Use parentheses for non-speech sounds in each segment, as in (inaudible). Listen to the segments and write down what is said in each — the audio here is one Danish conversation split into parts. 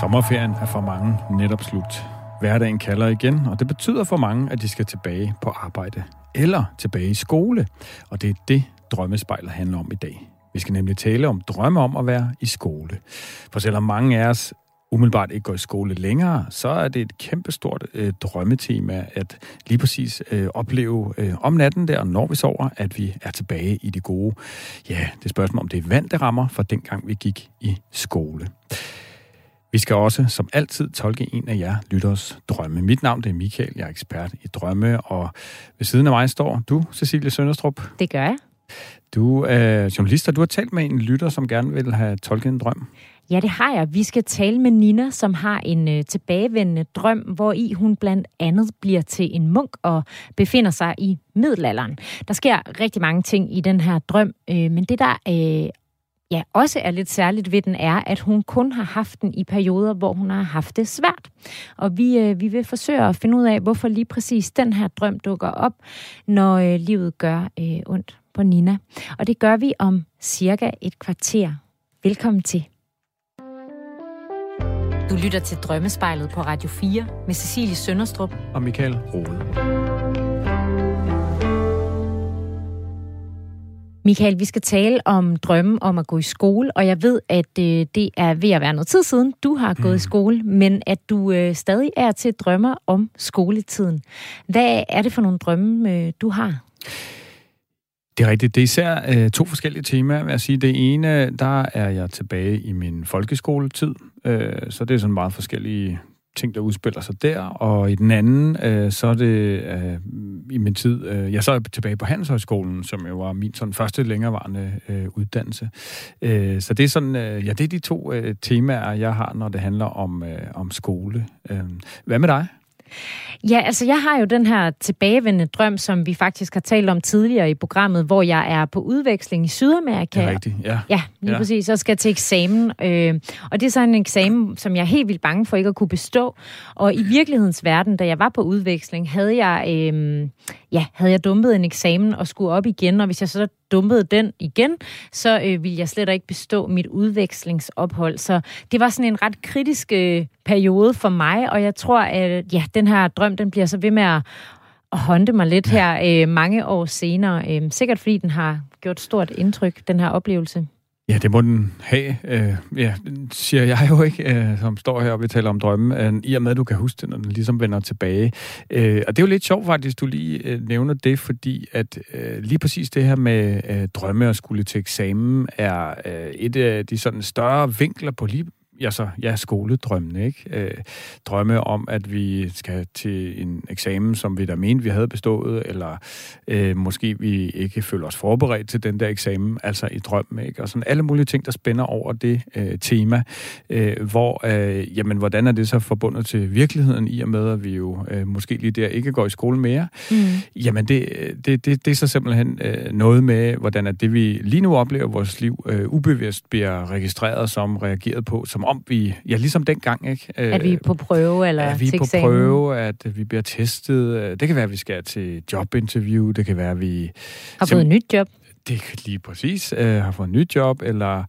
Sommerferien er for mange netop slut. Hverdagen kalder igen, og det betyder for mange, at de skal tilbage på arbejde eller tilbage i skole. Og det er det, drømmespejlet handler om i dag. Vi skal nemlig tale om drømme om at være i skole. For selvom mange af os umiddelbart ikke går i skole længere, så er det et kæmpestort øh, drømmetema at lige præcis øh, opleve øh, om natten der, når vi sover, at vi er tilbage i det gode. Ja, det spørgsmål om det er vand, det rammer fra dengang vi gik i skole. Vi skal også, som altid, tolke en af jer lytters drømme. Mit navn det er Michael, jeg er ekspert i drømme, og ved siden af mig står du, Cecilie Sønderstrup. Det gør jeg. Du er journalist, og du har talt med en lytter, som gerne vil have tolket en drøm. Ja, det har jeg. Vi skal tale med Nina, som har en øh, tilbagevendende drøm, hvor i hun blandt andet bliver til en munk og befinder sig i middelalderen. Der sker rigtig mange ting i den her drøm, øh, men det der øh, ja, også er lidt særligt ved den, er, at hun kun har haft den i perioder, hvor hun har haft det svært. Og vi, øh, vi vil forsøge at finde ud af, hvorfor lige præcis den her drøm dukker op, når øh, livet gør øh, ondt på Nina. Og det gør vi om cirka et kvarter. Velkommen til. Du lytter til Drømmespejlet på Radio 4 med Cecilie Sønderstrup og Michael Rode. Michael, vi skal tale om drømme om at gå i skole, og jeg ved, at øh, det er ved at være noget tid siden, du har gået mm. i skole, men at du øh, stadig er til drømmer om skoletiden. Hvad er det for nogle drømme, øh, du har? Det er rigtigt. Det er især øh, to forskellige temaer, vil jeg sige. Det ene, der er jeg tilbage i min folkeskoletid, øh, så det er sådan meget forskellige ting, der udspiller sig der. Og i den anden, øh, så er det øh, i min tid, øh, jeg så er tilbage på Handelshøjskolen, som jo var min sådan første længerevarende øh, uddannelse. Øh, så det er sådan, øh, ja, det er de to øh, temaer, jeg har, når det handler om, øh, om skole. Øh, hvad med dig? Ja, altså jeg har jo den her tilbagevendende drøm, som vi faktisk har talt om tidligere i programmet, hvor jeg er på udveksling i Sydamerika. Det er rigtigt, ja. Ja, lige ja. præcis. Og skal til eksamen. Øh, og det er så en eksamen, som jeg er helt vildt bange for ikke at kunne bestå. Og i virkelighedens verden, da jeg var på udveksling, havde jeg, øh, ja, havde jeg dumpet en eksamen og skulle op igen. Og hvis jeg så dumpede den igen, så øh, ville jeg slet ikke bestå mit udvekslingsophold. Så det var sådan en ret kritisk øh, periode for mig, og jeg tror, at ja, den her drøm, den bliver så ved med at, at håndte mig lidt her øh, mange år senere. Øh, sikkert fordi den har gjort stort indtryk, den her oplevelse. Ja, det må den have. Øh, ja, siger jeg jo ikke, øh, som står her og vi taler om drømme, øh, i og med, at du kan huske det, når den ligesom vender tilbage. Øh, og det er jo lidt sjovt faktisk, du lige øh, nævner det, fordi at øh, lige præcis det her med øh, drømme og skulle til eksamen er øh, et af de sådan større vinkler på lige ja, så, ja, skoledrømmene, ikke? Øh, drømme om, at vi skal til en eksamen, som vi da mente, vi havde bestået, eller øh, måske vi ikke føler os forberedt til den der eksamen, altså i drømmen, ikke? Og sådan alle mulige ting, der spænder over det øh, tema, øh, hvor, øh, jamen, hvordan er det så forbundet til virkeligheden, i og med, at vi jo øh, måske lige der ikke går i skole mere? Mm. Jamen, det, det, det, det er så simpelthen øh, noget med, hvordan at det, vi lige nu oplever vores liv, øh, ubevidst bliver registreret som, reageret på, som om vi, ja, ligesom dengang, ikke? At vi er på prøve, eller At vi er på eksamen. prøve, at vi bliver testet. Det kan være, at vi skal til jobinterview, det kan være, at vi... Har fået et nyt job. Det kan lige præcis. Øh, har fået et nyt job, eller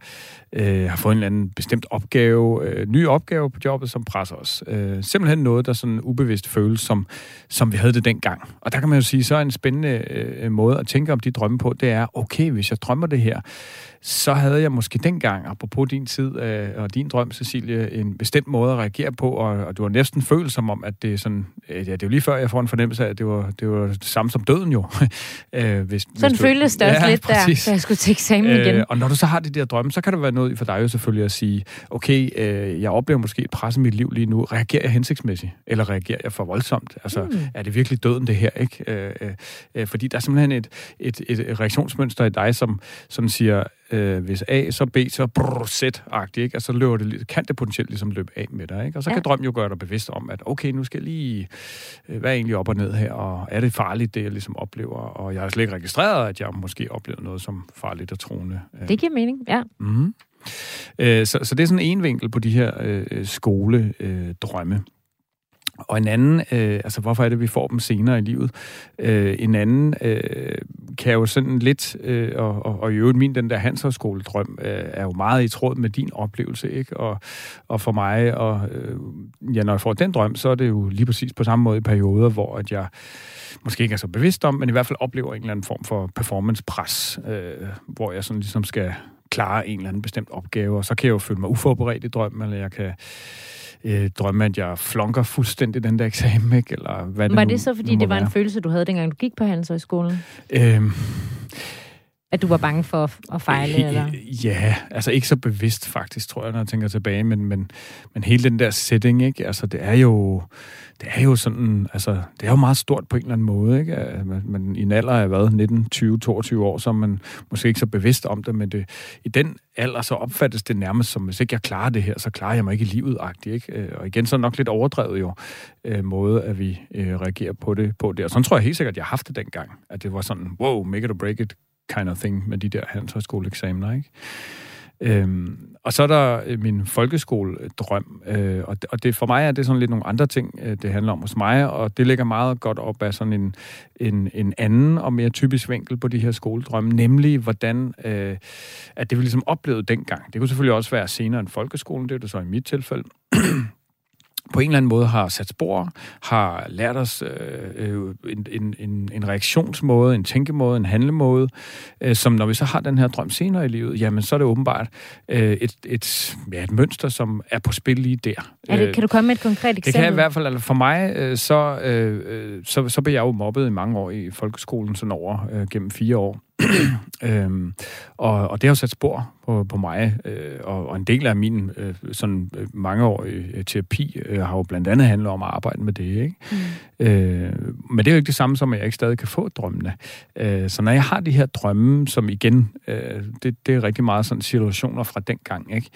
øh, har fået en eller anden bestemt opgave, øh, ny opgave på jobbet, som presser os. Øh, simpelthen noget, der sådan ubevidst føles, som, som vi havde det dengang. Og der kan man jo sige, så er en spændende øh, måde at tænke om de drømme på, det er, okay, hvis jeg drømmer det her, så havde jeg måske dengang, apropos din tid øh, og din drøm, Cecilie, en bestemt måde at reagere på, og, og du har næsten følt som om, at det er sådan, øh, ja, det er jo lige før, jeg får en fornemmelse af, at det var det, var det samme som døden jo. (laughs) øh, hvis, sådan hvis du, føltes det også ja, lidt præcis. der, da jeg skulle til eksamen øh, igen. Og når du så har de der drømme, så kan det være noget for dig jo selvfølgelig at sige, okay, øh, jeg oplever måske et pres i mit liv lige nu, reagerer jeg hensigtsmæssigt, eller reagerer jeg for voldsomt? Altså, mm. er det virkelig døden det her, ikke? Øh, øh, fordi der er simpelthen et, et, et reaktionsmønster i dig, som, som siger, øh, hvis A, så B, så brrr, Z-agtigt, ikke? Og så løber det, kan det potentielt ligesom løbe af med dig, ikke? Og så ja. kan drøm jo gøre dig bevidst om, at okay, nu skal jeg lige, øh, hvad er egentlig op og ned her, og er det farligt, det jeg ligesom oplever? Og jeg har slet ikke registreret, at jeg måske oplever noget som farligt og troende. Det giver mening, ja. Mm. Øh, så, så det er sådan en vinkel på de her øh, skoledrømme. Og en anden, øh, altså hvorfor er det, vi får dem senere i livet? Øh, en anden øh, kan jo sådan lidt, øh, og, og, og i øvrigt min, den der Hanserskole-drøm, øh, er jo meget i tråd med din oplevelse, ikke? Og, og for mig, og øh, ja, når jeg får den drøm, så er det jo lige præcis på samme måde i perioder, hvor at jeg måske ikke er så bevidst om, men i hvert fald oplever en eller anden form for performance-pres, øh, hvor jeg sådan ligesom skal klare en eller anden bestemt opgave, og så kan jeg jo føle mig uforberedt i drømmen, eller jeg kan øh, drømme, at jeg flonker fuldstændig den der eksamen, ikke? Eller hvad det Var nu, det så, fordi nu det var en være. følelse, du havde, dengang du gik på Handelshøjskolen? Øhm, At du var bange for at- fejle, he- eller? Ja, altså ikke så bevidst faktisk, tror jeg, når jeg tænker tilbage, men, men, men hele den der setting, ikke? Altså det er jo, det er jo sådan, altså det er jo meget stort på en eller anden måde, ikke? Øh, Man, man, I en alder af hvad, 19, 20, 22 år, så er man måske ikke så bevidst om det, men det, i den alder, så opfattes det nærmest som, hvis ikke jeg klarer det her, så klarer jeg mig ikke i livet, agtigt, ikke? Øh, Og igen, så nok lidt overdrevet jo, øh, måde, at vi øh, reagerer på det på det. Og sådan tror jeg helt sikkert, at jeg har haft det dengang, at det var sådan, wow, make it or break it, kind of thing med de der handelshøjskoleeksamener, ikke? Øhm, og så er der øh, min folkeskoledrøm, øh, og, det, og det for mig er det sådan lidt nogle andre ting, øh, det handler om hos mig, og det ligger meget godt op af sådan en, en, en anden og mere typisk vinkel på de her skoledrømme, nemlig hvordan øh, at det vi ligesom oplevede dengang. Det kunne selvfølgelig også være senere end folkeskolen, det er det så i mit tilfælde, på en eller anden måde har sat spor, har lært os øh, øh, en, en, en, en reaktionsmåde, en tænkemåde, en handlemåde, øh, som når vi så har den her drøm senere i livet, jamen så er det åbenbart øh, et, et, ja, et mønster, som er på spil lige der. Er det, kan du komme med et konkret Det kan eksempel? jeg i hvert fald, for mig, øh, så, øh, øh, så, så blev jeg jo mobbet i mange år i folkeskolen, sådan over øh, gennem fire år. (clears throat) øhm, og, og det har jo sat spor på, på mig, øh, og, og en del af min øh, sådan øh, mangeårige øh, terapi øh, har jo blandt andet handlet om at arbejde med det, ikke? Mm. Øh, men det er jo ikke det samme som, at jeg ikke stadig kan få drømmene. Øh, så når jeg har de her drømme, som igen, øh, det, det er rigtig meget sådan situationer fra den gang, ikke?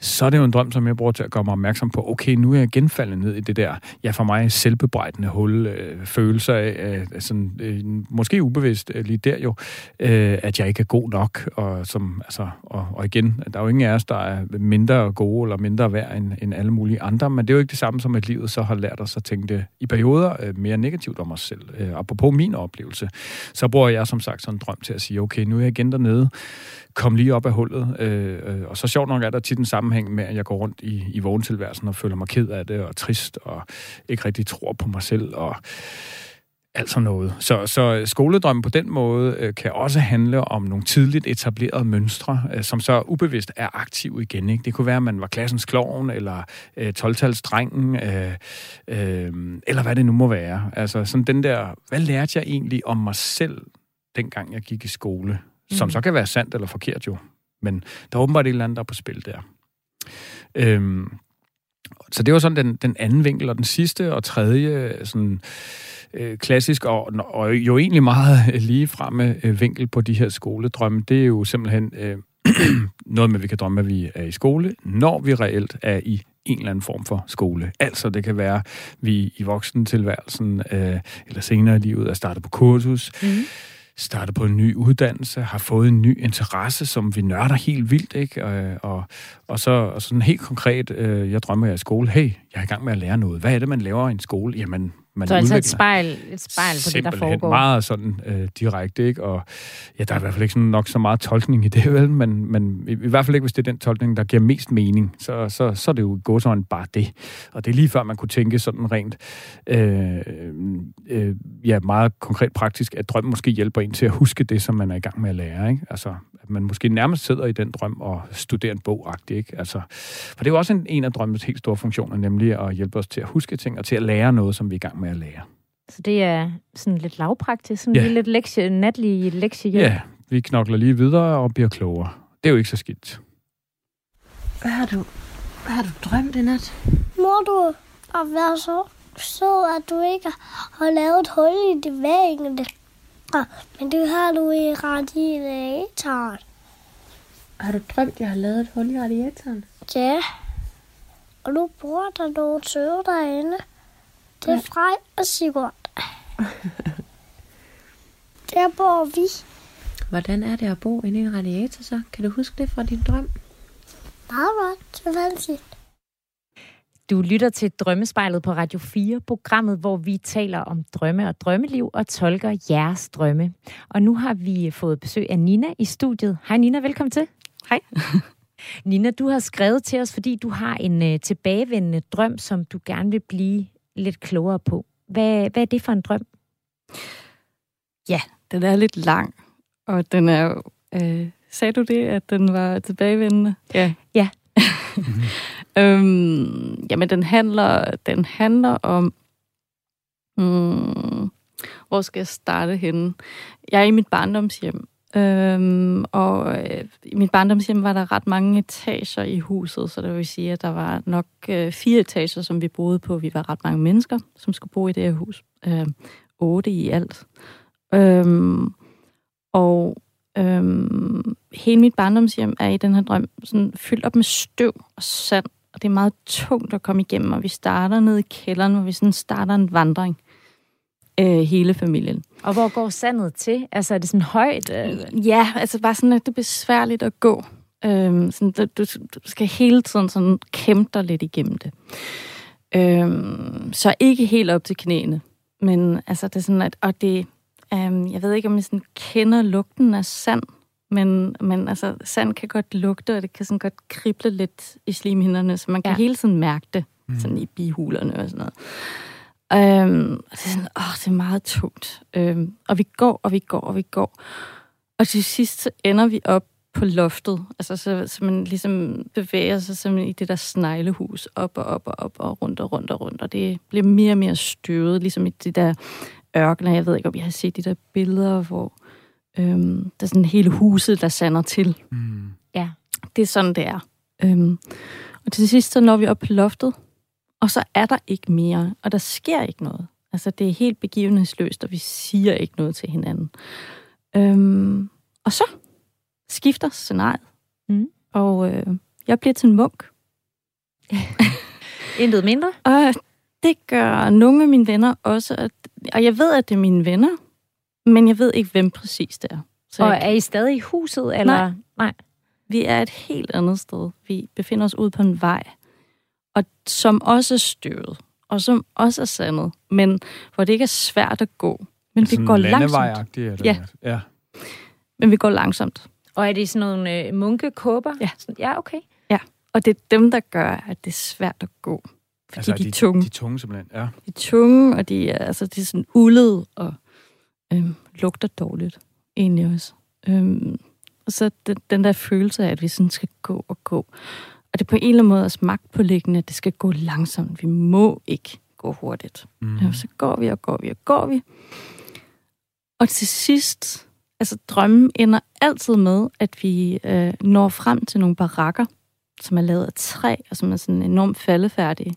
Så er det jo en drøm, som jeg bruger til at gøre mig opmærksom på, okay, nu er jeg genfaldet ned i det der, ja for mig selvbebrejdende hul, øh, følelser af, øh, sådan, øh, måske ubevidst øh, lige der jo, øh, at jeg ikke er god nok, og, som, altså, og, og igen, der er jo ingen af os, der er mindre gode eller mindre værd end, end alle mulige andre, men det er jo ikke det samme som, at livet så har lært os at tænke det i perioder øh, mere negativt om os selv. Øh, apropos min oplevelse, så bruger jeg som sagt sådan en drøm til at sige, okay, nu er jeg igen dernede, kom lige op af hullet, øh, øh, og så sjovt nok er der tit en sammenhæng med, at jeg går rundt i, i vågentilværelsen og føler mig ked af det, og trist, og ikke rigtig tror på mig selv, og alt sådan noget. Så, så skoledrømmen på den måde øh, kan også handle om nogle tidligt etablerede mønstre, øh, som så ubevidst er aktive igen. Ikke? Det kunne være, at man var klassens klovn, eller øh, 12-talsdrengen, øh, øh, eller hvad det nu må være. Altså sådan den der, hvad lærte jeg egentlig om mig selv, dengang jeg gik i skole? Som Mhm. så kan være sandt eller forkert jo. Men der er åbenbart et eller andet, der er på spil der. Øhm, så det var sådan den, den anden vinkel, og den sidste og tredje sådan, øh, klassisk, og, og jo egentlig meget øh, lige fremme øh, vinkel på de her skoledrømme, det er jo simpelthen øh, (clears throat) noget med, at vi kan drømme, at vi er i skole, når vi reelt er i en eller anden form for skole. Altså, det kan være, at vi i voksentilværelsen øh, eller senere i livet er startet på kursus, Mm startet på en ny uddannelse, har fået en ny interesse, som vi nørder helt vildt, ikke? Og, og, og så og sådan helt konkret, øh, jeg drømmer, jeg er i skole. Hey, jeg er i gang med at lære noget. Hvad er det, man laver i en skole? Jamen, man Så altså et spejl, et spejl på det, der foregår. meget sådan øh, direkte, ikke? Og ja, der er i hvert fald ikke sådan nok så meget tolkning i det, (laughs) vel? Men, men i, i hvert fald ikke, hvis det er den tolkning, der giver mest mening, så, så, så er det jo gå sådan bare det. Og det er lige før, man kunne tænke sådan rent, øh, øh, ja, meget konkret praktisk, at drømmen måske hjælper en til at huske det, som man er i gang med at lære, ikke? Altså, at man måske nærmest sidder i den drøm og studerer en bog ikke? Altså, for det er jo også en, en af drømmens helt store funktioner, nemlig at hjælpe os til at huske ting og til at lære noget, som vi er i gang med at lære. Så det er sådan lidt lavpraktisk, sådan ja. lidt lektie, natlig lektiehjælp. Ja, vi knokler lige videre og bliver klogere. Det er jo ikke så skidt. Hvad har du, hvad har du drømt i nat? Må du at være så sød, at du ikke har lavet et hul i det væggene. Ah, Men det har du i radiatoren. Har du drømt, jeg har lavet et hul i radiatoren? Ja. Og nu bor der nogle søde derinde. Det er Frej og Sigurd. (laughs) Der bor vi. Hvordan er det at bo inde i en radiator så? Kan du huske det fra din drøm? Meget godt. Det fancy. Du lytter til Drømmespejlet på Radio 4, programmet, hvor vi taler om drømme og drømmeliv og tolker jeres drømme. Og nu har vi fået besøg af Nina i studiet. Hej Nina, velkommen til. Hej. (laughs) Nina, du har skrevet til os, fordi du har en uh, tilbagevendende drøm, som du gerne vil blive lidt klogere på. Hvad, hvad er det for en drøm? Ja, den er lidt lang, og den er. Øh, sagde du det, at den var tilbagevendende? Ja. Ja. (laughs) (laughs) øhm, jamen, den handler, den handler om... Hmm, hvor skal jeg starte henne? Jeg er i mit barndomshjem, øhm, og øh, i mit barndomshjem var der ret mange etager i huset, så det vil sige, at der var nok øh, fire etager, som vi boede på. Vi var ret mange mennesker, som skulle bo i det her hus. Øh, otte i alt. Øhm, og øhm, hele mit barndomshjem er i den her drøm sådan fyldt op med støv og sand, det er meget tungt at komme igennem, og vi starter ned i kælderen, hvor vi sådan starter en vandring. Øh, hele familien. Og hvor går sandet til? Altså er det sådan højt? Øh? Ja, altså bare sådan, at det er besværligt at gå. Øhm, sådan, du, du skal hele tiden sådan kæmpe dig lidt igennem det. Øhm, så ikke helt op til knæene. Men altså, det er sådan, at, og det, øhm, jeg ved ikke, om jeg sådan kender lugten af sand, men, men altså, sand kan godt lugte, og det kan sådan godt krible lidt i slimhinderne, så man kan ja. hele tiden mærke det, mm. sådan i bihulerne og sådan noget. Øhm, og det er sådan, åh, det er meget tungt. Øhm, og vi går, og vi går, og vi går. Og til sidst så ender vi op på loftet, altså så, så man ligesom bevæger sig som i det der sneglehus, op og op og op og rundt og rundt og rundt, og det bliver mere og mere støvet, ligesom i de der ørkener. Jeg ved ikke, om jeg har set de der billeder, hvor øhm, der er sådan hele huset, der sander til. Mm. Ja. Det er sådan, det er. Øhm, og til sidst så når vi op på loftet, og så er der ikke mere, og der sker ikke noget. Altså, det er helt begivenhedsløst, og vi siger ikke noget til hinanden. Øhm, og så skifter scenariet. Mm. Og øh, jeg bliver til en munk. (laughs) Intet mindre? Og det gør nogle af mine venner også. At, og jeg ved, at det er mine venner, men jeg ved ikke, hvem præcis det er. Så og jeg, er I stadig i huset? Eller? Nej. nej. Vi er et helt andet sted. Vi befinder os ude på en vej, og som også er støvet, og som også er sandet, men hvor det ikke er svært at gå. Men vi går langsomt. Eller ja. ja. Men vi går langsomt. Og er det sådan nogle øh, munkekåber? Ja. Ja, okay. Ja, og det er dem, der gør, at det er svært at gå. Fordi altså, de, de er tunge. De er tunge simpelthen, ja. De er tunge, og de er, altså, de er sådan ullede og øhm, lugter dårligt egentlig også. Øhm, og så den, den der følelse af, at vi sådan skal gå og gå. Og det er på en eller anden måde også magtpålæggende, at det skal gå langsomt. Vi må ikke gå hurtigt. Mm. Ja, så går vi og går vi og går vi. Og til sidst, altså drømmen ender altid med, at vi øh, når frem til nogle barakker, som er lavet af træ, og som er sådan enormt faldefærdige.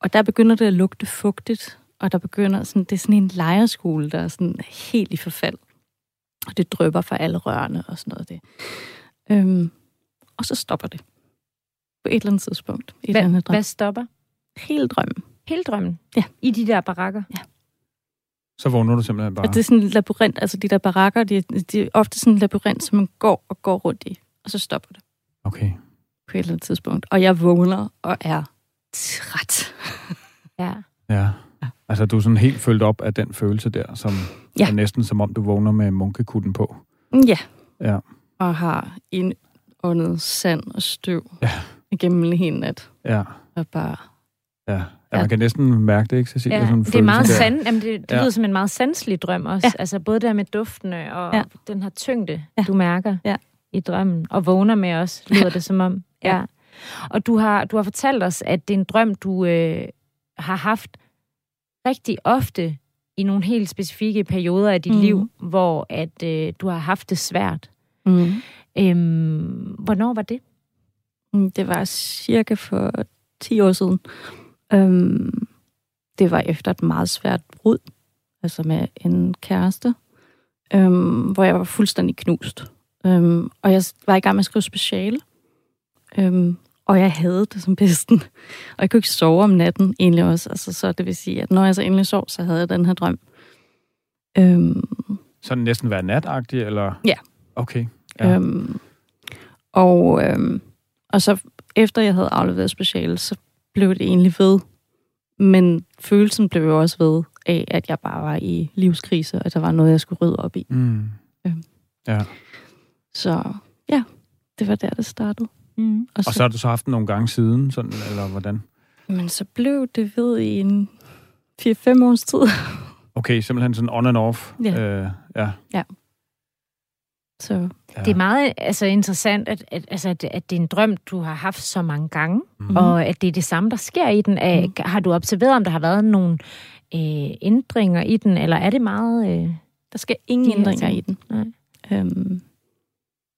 Og der begynder det at lugte fugtigt, og der begynder sådan, det er sådan en lejerskole, der er sådan helt i forfald. Og det drøber fra alle rørene og sådan noget. Det. Øhm, og så stopper det. På et eller andet tidspunkt. I hvad, den drøm. hvad stopper? Hele drømmen. Hele drømmen? Ja. I de der barakker? Ja. Så vågner du simpelthen bare? Og det er sådan en labyrint, altså de der barakker, de, de er ofte sådan en labyrint, som man går og går rundt i, og så stopper det. Okay. På et eller andet tidspunkt. Og jeg vågner og er træt. ja. Ja. Altså, du er sådan helt følt op af den følelse der, som ja. er næsten som om, du vågner med munkekutten på. Ja. Ja. Og har indåndet sand og støv ja. igennem en hel nat. Ja. Og bare Ja. ja, man kan næsten mærke det, ikke, Cecilia? Ja, sådan det er meget sand, jamen det, det ja. lyder som en meget sanselig drøm også. Ja. Altså både der med duftene og ja. den her tyngde, ja. du mærker ja. i drømmen. Og vågner med os, lyder det som om. Ja. ja. Og du har, du har fortalt os, at det er en drøm, du øh, har haft rigtig ofte i nogle helt specifikke perioder af dit mm. liv, hvor at øh, du har haft det svært. Mm. Øhm, hvornår var det? Mm, det var cirka for 10 år siden. Øhm, det var efter et meget svært brud, altså med en kæreste, øhm, hvor jeg var fuldstændig knust. Øhm, og jeg var i gang med at skrive speciale, øhm, og jeg havde det som bedsten. Og jeg kunne ikke sove om natten egentlig også. Altså, så det vil sige, at når jeg så endelig sov, så havde jeg den her drøm. Øhm, så den næsten hver natagtig, eller? Ja. Okay. Ja. Øhm, og, øhm, og så efter jeg havde afleveret speciale, så blev det egentlig ved. Men følelsen blev jo også ved af, at jeg bare var i livskrise, og der var noget, jeg skulle rydde op i. Mm. Øhm. Ja. Så ja, det var der, det startede. Mm. Og så har du så haft den nogle gange siden, sådan, eller hvordan? Men så blev det ved i en 4-5 års tid. (laughs) Okay, simpelthen sådan on and off. Ja. Øh, ja. Så ja. Det er meget altså, interessant, at, at, altså, at, at det er en drøm, du har haft så mange gange, mm. og at det er det samme, der sker i den. Er, Mhm. Har du observeret, om der har været nogle øh, ændringer i den, eller er det meget... Øh, der skal ingen ændringer i den. Nej. Øhm,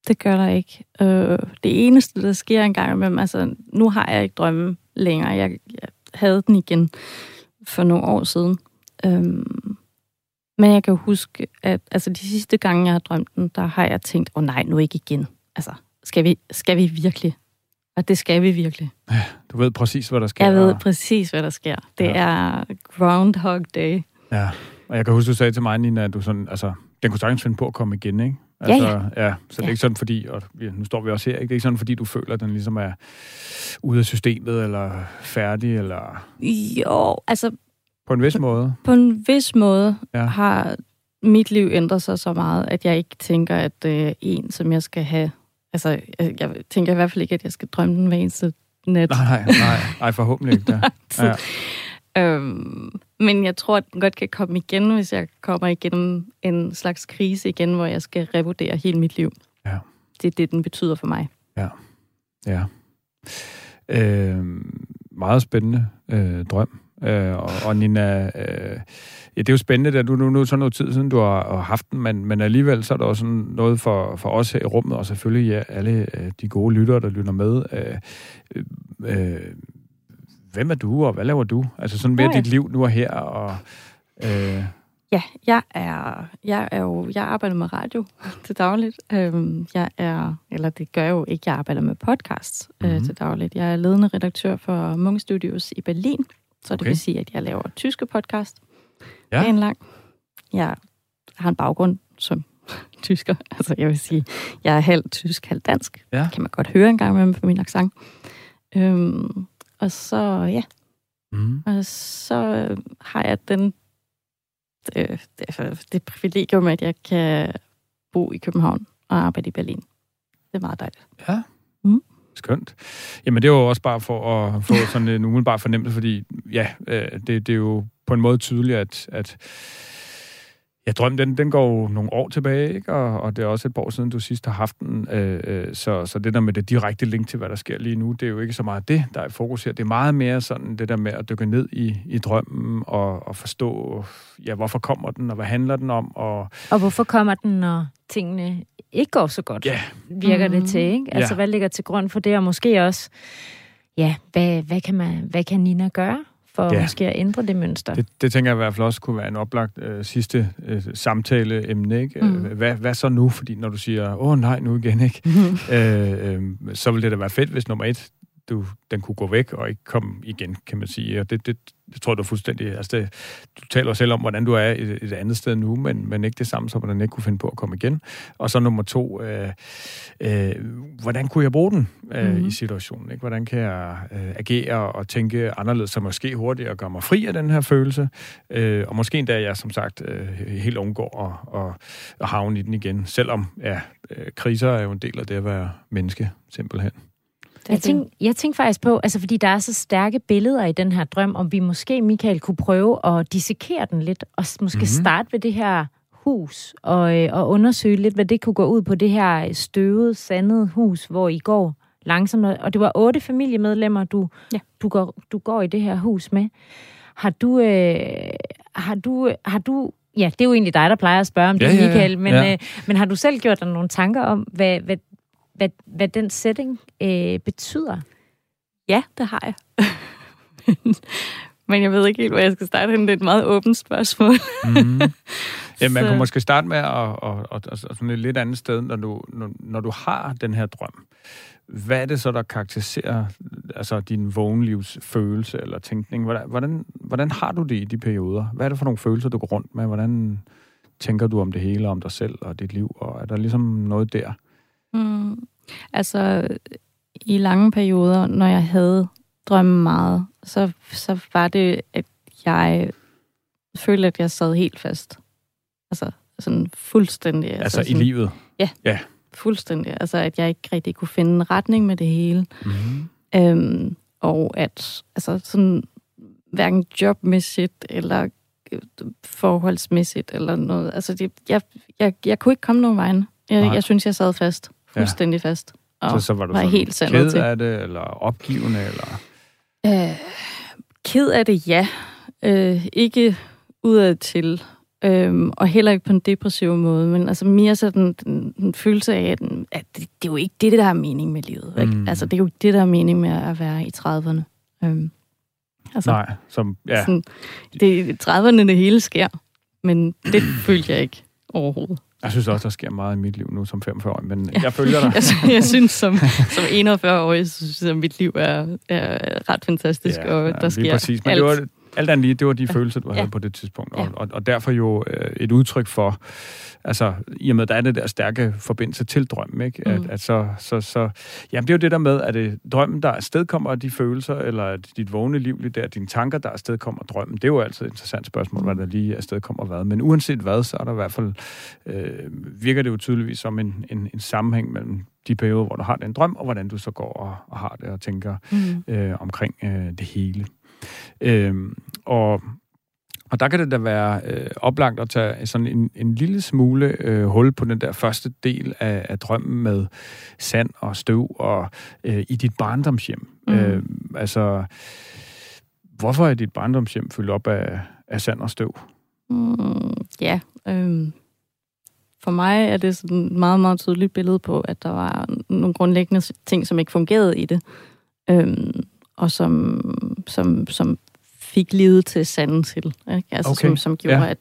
det gør der ikke. Øh, det eneste, der sker en gang imellem, altså nu har jeg ikke drømme længere. Jeg, jeg havde den igen for nogle år siden. Øhm, men jeg kan huske, at altså, de sidste gange, jeg har drømt den, der har jeg tænkt, åh oh, nej, nu ikke igen. Altså, skal vi, skal vi virkelig? Og det skal vi virkelig. Du ved præcis, hvad der sker. Jeg ved præcis, hvad der sker. Det Ja. er Groundhog Day. Ja, og jeg kan huske, du sagde til mig, Nina, at du sådan, altså, den kunne sagtens finde på at komme igen, ikke? Altså, Ja, ja. ja så det er Ja. ikke sådan, fordi, og ja, nu står vi også her, ikke? Det er ikke sådan, fordi du føler, at den ligesom er ude af systemet, eller færdig, eller Jo, altså på en vis måde. på en vis måde Ja. ja. har mit liv ændret sig så meget, at jeg ikke tænker, at er en, som jeg skal have. Altså, jeg, jeg tænker i hvert fald ikke, at jeg skal drømme den hver eneste nat. Nej, nej, nej, forhåbentlig ikke. Da. (laughs) Så, øhm, men jeg tror, at den godt kan komme igen, hvis jeg kommer igennem en slags krise igen, hvor jeg skal revurdere hele mit liv. Ja. Det er det, den betyder for mig. Ja. Øh, meget spændende øh, drøm. Øh, og, og Nina, øh, ja, det er jo spændende, at du nu, nu er sådan noget tid siden, du har, har haft den, men, men alligevel så er der også sådan noget for, for os her i rummet, og selvfølgelig ja, alle øh, de gode lyttere, der lytter med. Øh, øh, hvem er du, og hvad laver du? Altså sådan mere Nå ja. dit liv nu og her, og... Øh, Ja, jeg er, jeg er jo, jeg arbejder med radio (laughs) til dagligt. Øhm, jeg er, eller det gør jeg jo ikke, jeg arbejder med podcasts mm-hmm. øh, til dagligt. Jeg er ledende redaktør for Munch Studios i Berlin, så okay. Det vil sige, at jeg laver tyske podcast. Ja. En lang. Jeg har en baggrund som (laughs) tysker. Altså, jeg vil sige, jeg er halvt tysk, halvt dansk. Ja. Kan man godt høre en gang imellem på min accent. Øhm, og så, ja, mm, og så øh, har jeg den øh, det, det privilegium, at jeg kan bo i København og arbejde i Berlin. Det er meget dejligt. ja. Mm. Skønt. Jamen, det jo også bare for at få sådan en umiddelbar fornemmelse, fordi ja, øh, det, det er jo på en måde tydeligt, at, at ja, drømmen, den, den går jo nogle år tilbage, ikke? Og, og det er også et par år siden, du sidst har haft den. Øh, øh, så, så det der med det direkte link til, hvad der sker lige nu, det er jo ikke så meget det, der er i fokus her. Det er meget mere sådan det der med at dykke ned i, i drømmen og, og forstå, ja, hvorfor kommer den, og hvad handler den om, og og hvorfor kommer den, når tingene ikke går så godt? ja, virker Mhm. det til, ikke? Altså, Ja. hvad ligger til grund for det, og måske også, ja, hvad, hvad, kan, man, hvad kan Nina gøre for Ja. måske at ændre det mønster? Det, det tænker jeg i hvert fald også kunne være en oplagt øh, sidste øh, samtaleemne. Ikke? Mm. Hvad, hvad så nu? Fordi når du siger, åh nej, nu igen, ikke? øh, øh, så ville det da være fedt, hvis nummer et, du, den kunne gå væk og ikke komme igen, kan man sige. Og det, det, det tror jeg, du er fuldstændig... Altså det, du taler selv om, hvordan du er et, et andet sted nu, men, men ikke det samme som, hvordan den ikke kunne finde på at komme igen. Og så nummer to, øh, øh, hvordan kunne jeg bruge den øh, Mhm. mm. i situationen? Ikke? Hvordan kan jeg øh, agere og tænke anderledes, så måske hurtigere gøre mig fri af den her følelse? Øh, og måske endda jeg, som sagt, øh, helt undgår at, at, at havne i den igen. Selvom, ja, øh, kriser er jo en del af det at være menneske, simpelthen. Jeg tænker jeg tænk faktisk på, altså fordi der er så stærke billeder i den her drøm, om vi måske, Michael, kunne prøve at dissekere den lidt, og måske Mhm. mm-hmm. starte ved det her hus, og, øh, og undersøge lidt, hvad det kunne gå ud på, det her støvede, sandede hus, hvor I går langsomt, og det var otte familiemedlemmer, du, Ja. du, går, du går i det her hus med. Har du, øh, har du, har du Ja, det er jo egentlig dig, der plejer at spørge om det, Ja, ja, ja. Michael. Men, Ja. øh, men har du selv gjort dig nogle tanker om, hvad, hvad, hvad, hvad den setting øh, betyder? Ja, det har jeg. (laughs) Men jeg ved ikke helt, hvor jeg skal starte henne. Det er et meget åbent spørgsmål. Mm. (laughs) Ja, man kunne måske starte med at, at, at, at sådan et lidt andet sted, når du, når, når du har den her drøm. Hvad er det så, der karakteriserer altså din vågenlivs følelse eller tænkning? Hvordan, hvordan, hvordan har du det i de perioder? Hvad er det for nogle følelser, du går rundt med? Hvordan tænker du om det hele, om dig selv og dit liv? Og er der ligesom noget der? Mm. Altså, i lange perioder, når jeg havde drømme meget, så, så var det, at jeg følte, at jeg sad helt fast. Altså sådan fuldstændig. Altså, sådan, i livet? Ja, ja, fuldstændig. Altså at jeg ikke rigtig kunne finde en retning med det hele. Mm-hmm. Øhm, og at altså sådan hverken jobmæssigt eller øh, forholdsmæssigt eller noget. Altså det, jeg, jeg, jeg kunne ikke komme nogen vejen. Jeg, Nej. jeg synes, jeg sad fast. Ja. Fuldstændig fast. Og Så, så var du var sådan helt ked til. af det, eller opgivende, eller... Øh, ked af det, ja. Øh, ikke udad til. Øhm, og heller ikke på en depressiv måde, men altså mere sådan den, den følelse af, at, at det, det er jo ikke det, der er mening med livet. Ikke? Mm. Altså, det er jo ikke det, der er mening med at være i 30'erne. Øhm, altså, Nej, som... Ja, sådan, det er i 30'erne, det hele sker, men det følte jeg ikke overhovedet. Jeg synes også, der sker meget i mit liv nu som 45-årig, men jeg følger dig. Jeg, (laughs) sy- jeg synes, som, (laughs) som 41-årig, så synes jeg, at mit liv er, er ret fantastisk, og der lige sker præcis. Men alt. det var, alt andet lige, det var de følelser, du havde Ja. på det tidspunkt. Og, og, og derfor jo øh, et udtryk for, altså i og med, der er det der stærke forbindelse til drømmen, ikke? At, Mm. at så, så, så, jamen det er jo det der med, at det drømmen, der afstedkommer af de følelser, eller at dit vågne liv, det der, dine tanker, der afstedkommer drømmen, det er jo altid et interessant spørgsmål, hvad der lige afstedkommer hvad. Men uanset hvad, så er der i hvert fald, øh, virker det jo tydeligvis som en, en, en sammenhæng mellem de perioder, hvor du har den drøm, og hvordan du så går og, og har det og tænker Mm. øh, omkring øh, det hele. Øhm, og, og der kan det da være øh, oplagt at tage sådan en, en lille smule øh, hul på den der første del af, af drømmen med sand og støv og øh, i dit barndomshjem. Mhm. Øh, altså, hvorfor er dit barndomshjem fyldt op af, af sand og støv? Mm, ja. Øhm, for mig er det sådan et meget, meget tydeligt billede på, at der var nogle grundlæggende ting, som ikke fungerede i det, øhm, og som, som, som fik livet til sanden til. Ikke? Altså, Okay, som, som gjorde, ja. at,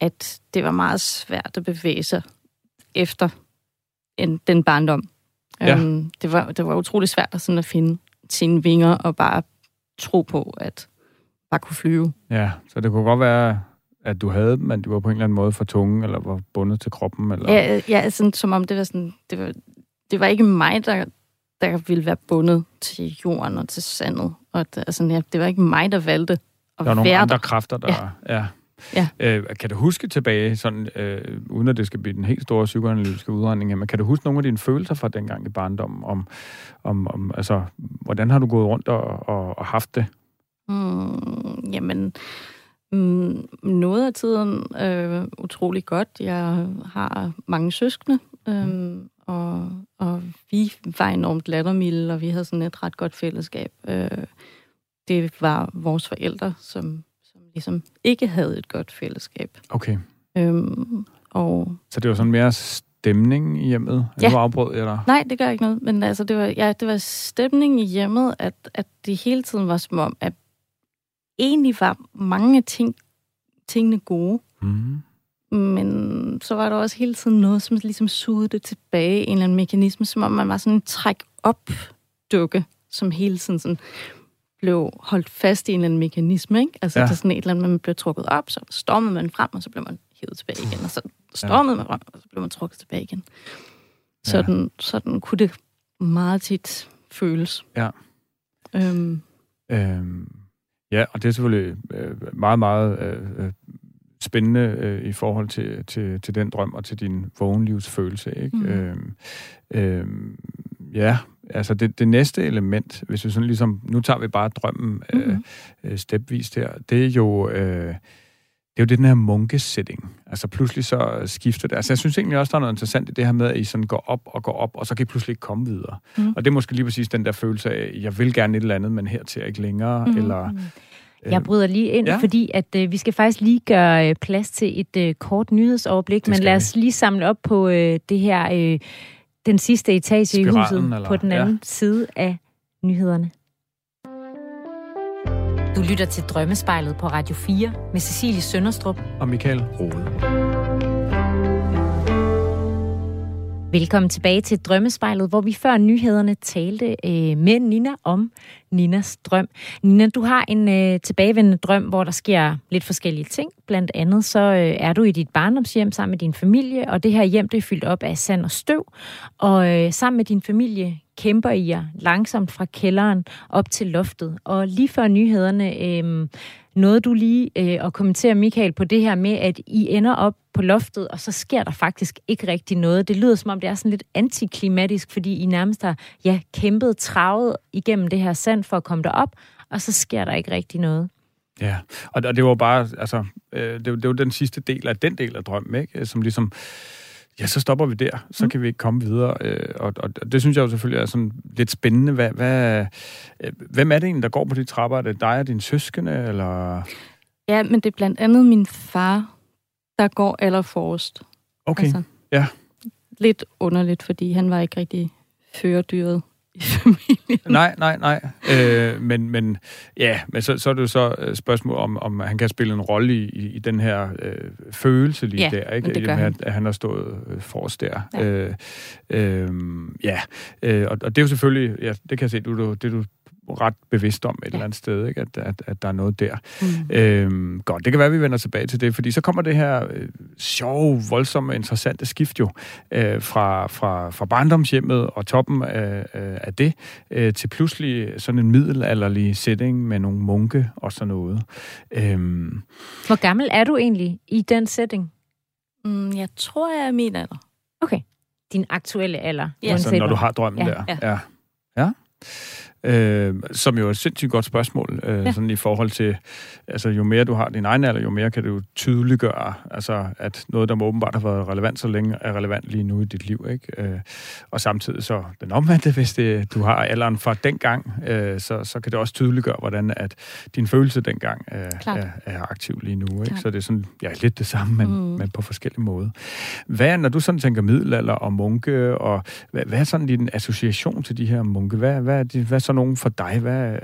at det var meget svært at bevæge sig efter en, den barndom. Ja. Øhm, det, var, det var utrolig svært at, sådan at finde sine vinger og bare tro på, at bare kunne flyve. Ja, så det kunne godt være, at du havde dem, men de var på en eller anden måde for tunge, eller var bundet til kroppen, eller... Ja, ja sådan, som om det var sådan, det var, det var ikke mig, der, der ville være bundet til jorden og til sandet. Og det, altså, ja, det var ikke mig, der valgte at Der er nogle være andre der. kræfter, der... Ja. ja. Ja. Øh, kan du huske tilbage, sådan, øh, uden at det skal blive den helt store psykoanalytiske udregning, her, men kan du huske nogle af dine følelser fra dengang i barndommen? Om, om, om, altså, hvordan har du gået rundt og, og, og haft det? Mm, jamen, mm, noget af tiden øh, utrolig godt. Jeg har mange søskende, øh, og, og vi var enormt lattermilde, og vi havde sådan et ret godt fællesskab. Øh, det var vores forældre, som, som ligesom ikke havde et godt fællesskab. Okay. Øhm, og Så det var sådan mere stemning i hjemmet? Ja. Nu afbrød jeg dig. nej, det gør ikke noget. Men altså, det var, ja, det var stemning i hjemmet, at, at det hele tiden var som om, at egentlig var mange ting, tingene gode, Mm. Men så var der også hele tiden noget, som ligesom sugede det tilbage, en eller anden mekanisme, som om man var sådan en træk-op-dukke, som hele tiden sådan blev holdt fast i en eller anden mekanisme, ikke? Altså, Ja. ja. det er sådan et eller andet, man blev trukket op, så stormede man frem, og så blev man hævet tilbage igen, og så stormede man frem, og så blev man trukket tilbage igen. Sådan, sådan kunne det meget tit føles. Ja. Øhm, Øhm, ja, og det er selvfølgelig øh, meget, meget øh, øh, spændende øh, i forhold til, til, til den drøm og til din vågenlivsfølelse. Ikke? Mhm. Øhm, øhm, ja, altså det, det næste element, hvis vi sådan ligesom, nu tager vi bare drømmen øh, Mhm. øh, stepvist her, det er jo... Øh, det er jo det, den her munkesætning. Altså pludselig så skifter det. Altså jeg synes egentlig også, der er noget interessant i det her med, at I sådan går op og går op, og så kan I pludselig ikke komme videre. Mm. Og det er måske lige præcis den der følelse af, jeg vil gerne et eller andet, men her til ikke længere. Mhm. Eller, Jeg bryder lige ind, ja. ja. fordi at øh, vi skal faktisk lige gøre øh, plads til et øh, kort nyhedsoverblik, men lad vi. os lige samle op på øh, det her, øh, den sidste etage i Spiralen, huset, eller- på den ja. anden side af nyhederne. Du lytter til Drømmespejlet på Radio 4 med Cecilie Sønderstrup. og Michael Rode. Velkommen tilbage til Drømmespejlet, hvor vi før nyhederne talte øh, med Nina om Ninas drøm. Nina, du har en øh, tilbagevendende drøm, hvor der sker lidt forskellige ting. Blandt andet så øh, er du i dit barndomshjem sammen med din familie, og det her hjem det er fyldt op af sand og støv. Og øh, sammen med din familie kæmper I jer langsomt fra kælderen op til loftet. Og lige før nyhederne, øh, nåede du lige øh, at kommentere, Michael, på det her med, at I ender op på loftet, og så sker der faktisk ikke rigtig noget. Det lyder som om, det er sådan lidt antiklimatisk, fordi I nærmest har ja, kæmpet, travet igennem det her sand for at komme derop, og så sker der ikke rigtig noget. Ja, og det var bare, altså, øh, det, det var den sidste del af den del af drømmen, ikke? Som ligesom, ja, så stopper vi der, så mm. kan vi ikke komme videre. Øh, og, og det synes jeg jo selvfølgelig er sådan lidt spændende. Hvad, hvad, øh, hvem er det egentlig, der går på de trapper? Er det dig og din søskende, eller... Ja, men det er blandt andet min far, der går allerforrest. Okay, altså, ja. Lidt underligt, fordi han var ikke rigtig førerdyret i familien. (laughs) Nej, nej, nej. Øh, men, men ja, men så, så er det jo så et spørgsmål om, om han kan spille en rolle i, i den her øh, følelse lige ja, der, ikke? Det gør med, han. at han har stået øh, forrest der. Ja. Øh, øh, ja, øh, og, og det er jo selvfølgelig, ja, det kan jeg se, du, du, det du ret bevidst om et ja. eller andet sted, ikke? At, at, at der er noget der. Mm. Øhm, godt, det kan være, at vi vender tilbage til det, fordi så kommer det her øh, sjove, voldsomme, interessante skift jo øh, fra, fra, fra barndomshjemmet og toppen af, øh, af det øh, til pludselig sådan en middelalderlig setting med nogle munke og sådan noget. Øhm, Hvor gammel er du egentlig i den setting? Mm, jeg tror, jeg er min alder. Okay. Din aktuelle alder. Ja. altså, når du har drømmen Ja, der. ja. ja. ja. Øh, som jo er et sindssygt godt spørgsmål, øh, Ja. sådan i forhold til, altså jo mere du har din egen alder, jo mere kan du tydeliggøre, altså at noget, der må åbenbart har været relevant så længe, er relevant lige nu i dit liv, ikke? Øh, og samtidig så den omvendte, hvis det, du har alderen fra dengang, øh, så, så kan det også tydeliggøre, hvordan at din følelse dengang øh, Klart. er, er aktiv lige nu, ikke? Klart. Så det er sådan, ja, lidt det samme, men, Mm. men på forskellige måder. Hvad, når du sådan tænker middelalder og munke, og hvad, hvad er sådan din association til de her munke? Hvad, hvad, er, de, hvad er så nogen for dig? Hvad,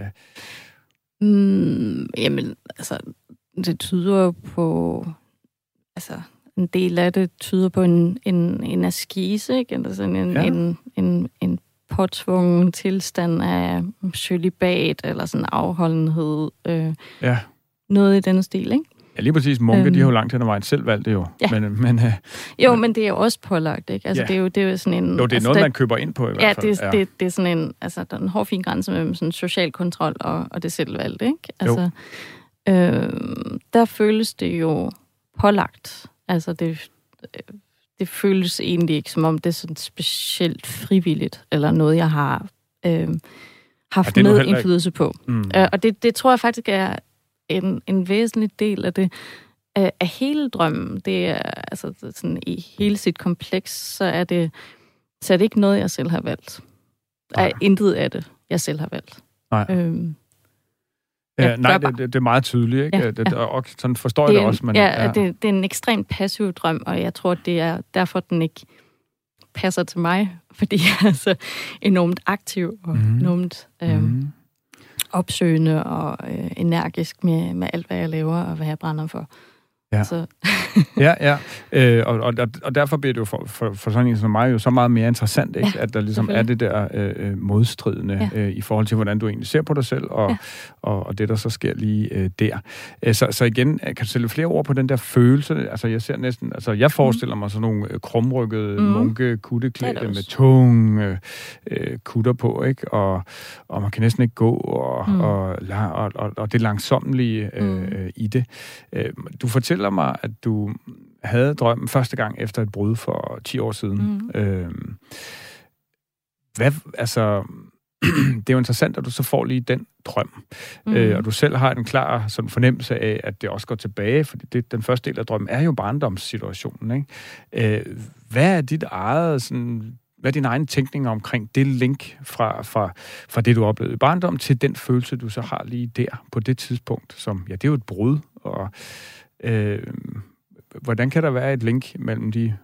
Mm, jamen, altså, det tyder på... Altså, en del af det tyder på en, en, en askese, ikke? Eller sådan en, Ja. en, en, en påtvungen tilstand af celibat, eller sådan afholdenhed. Øh, ja. noget i den stil, ikke? Ja, lige præcis. Munke, Øhm. de har jo langt hen ad vejen selv valgt det jo. Ja. Men, men øh, Jo, men det er jo også pålagt, ikke? Altså, Ja. det er jo, det er jo sådan en... jo, det er altså, noget, der- man køber ind på i Ja, hvert fald. det, er- det, det er sådan en, altså, der er en hård fin grænse mellem sådan social kontrol og, og det selvvalgte, ikke? Altså, øh, der føles det jo pålagt. Altså, det, øh, det føles egentlig ikke, som om det er sådan specielt frivilligt, eller noget, jeg har øh, haft det nu med ikke- indflydelse på. Mm. Øh, og det, det tror jeg faktisk er en, en væsentlig del af det, af, af hele drømmen. Det er altså sådan i hele sit kompleks, så er det, så er det ikke noget, jeg selv har valgt. Der er Nej. intet af det, jeg selv har valgt. Nej. Øhm, Ja, Ja, nej, det, det, det er meget tydeligt, ikke? Ja, det, ja. Og sådan forstår det jeg det også. Men, ja, Det, det er en ekstremt passiv drøm, og jeg tror, det er derfor, den ikke passer til mig, fordi jeg er så enormt aktiv og mm. enormt øhm, mm. Opsøgende og øh, energisk med, med alt, hvad jeg laver og hvad jeg brænder for. Ja. Så, Ja, ja. Øh, og, og, og derfor bliver det jo for, for, for sådan en som mig jo så meget mere interessant, ikke? Ja, at der ligesom er det der øh, øh, modstridende Ja. øh, i forhold til, hvordan du egentlig ser på dig selv, og, Ja. og, og det, der så sker lige øh, der. Øh, så, så igen, øh, kan du sætte flere ord på den der følelse? Altså, jeg ser næsten, altså, jeg forestiller mig sådan nogle øh, krumrykkede Mhm. munke, det med tunge øh, kutter på, ikke? Og, og man kan næsten ikke gå, og, Mm. og, og, og, og det langsomlige øh, Mm. i det. Øh, du fortæller mig, at du havde drømmen første gang efter et brud for 10 år siden. Mm. Øh, hvad, altså, (clears throat) det er jo interessant, at du så får lige den drøm, mm. øh, og du selv har en klar sådan fornemmelse af, at det også går tilbage, fordi det, den første del af drømmen er jo barndomssituationen. Ikke? Øh, hvad er dit eget sådan, hvad er din egen tænkning omkring det link fra, fra, fra det, du oplevede i barndom, til den følelse, du så har lige der, på det tidspunkt, som, ja, det er jo et brud, og øh, hvordan kan der være et link mellem de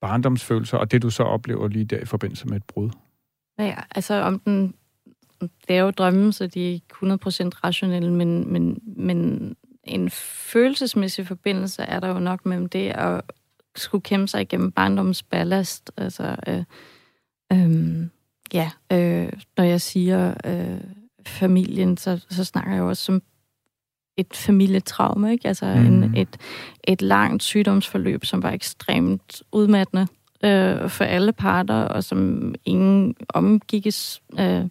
barndomsfølelser og det, du så oplever lige der i forbindelse med et brud? Ja, altså om den... Det er jo drømme, så de er ikke 100% rationelle, men, men, men en følelsesmæssig forbindelse er der jo nok mellem det at skulle kæmpe sig igennem barndommens ballast. Altså, øh, øh, ja, øh, når jeg siger øh, familien, så, så snakker jeg jo også som et familietraume, ikke? Altså Mhm. en, et, et langt sygdomsforløb, som var ekstremt udmattende øh, for alle parter, og som ingen omgikkes øh,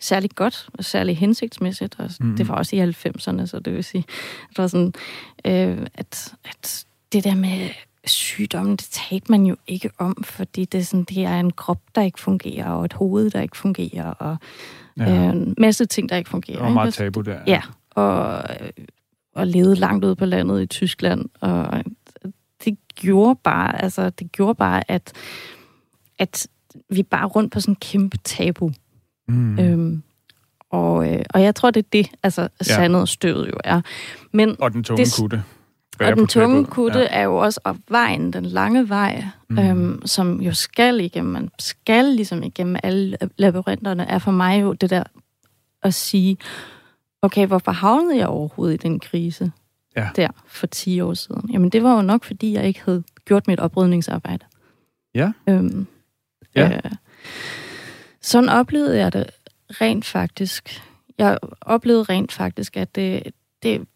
særlig godt og særlig hensigtsmæssigt. Og Mhm. mm. Det var også i 90'erne, så det vil sige, at, var sådan, øh, at, at det der med sygdommen, det talte man jo ikke om, fordi det er, sådan, det er en krop, der ikke fungerer, og et hoved, der ikke fungerer, og Ja. øh, en masse ting, der ikke fungerer. Ikke? meget Altså, tabu der. Ja, og, og levede langt ude på landet i Tyskland, og det gjorde bare, altså, det gjorde bare, at, at vi bare rundt på sådan en kæmpe tabu. Mm. Øhm, og, øh, og jeg tror, det er det, altså sandet og støvet jo er. Men, Og den tunge det- kutte. Og den tunge kutte ja. er jo også op vejen, den lange vej, mm. øhm, som jo skal igennem, man skal ligesom igennem alle labyrinterne, er for mig jo det der at sige, okay, hvorfor havnede jeg overhovedet i den krise Ja. der for 10 år siden? Jamen det var jo nok, fordi jeg ikke havde gjort mit oprydningsarbejde. Ja. Øhm, Ja. Øh, sådan oplevede jeg det rent faktisk. Jeg oplevede rent faktisk, at det, det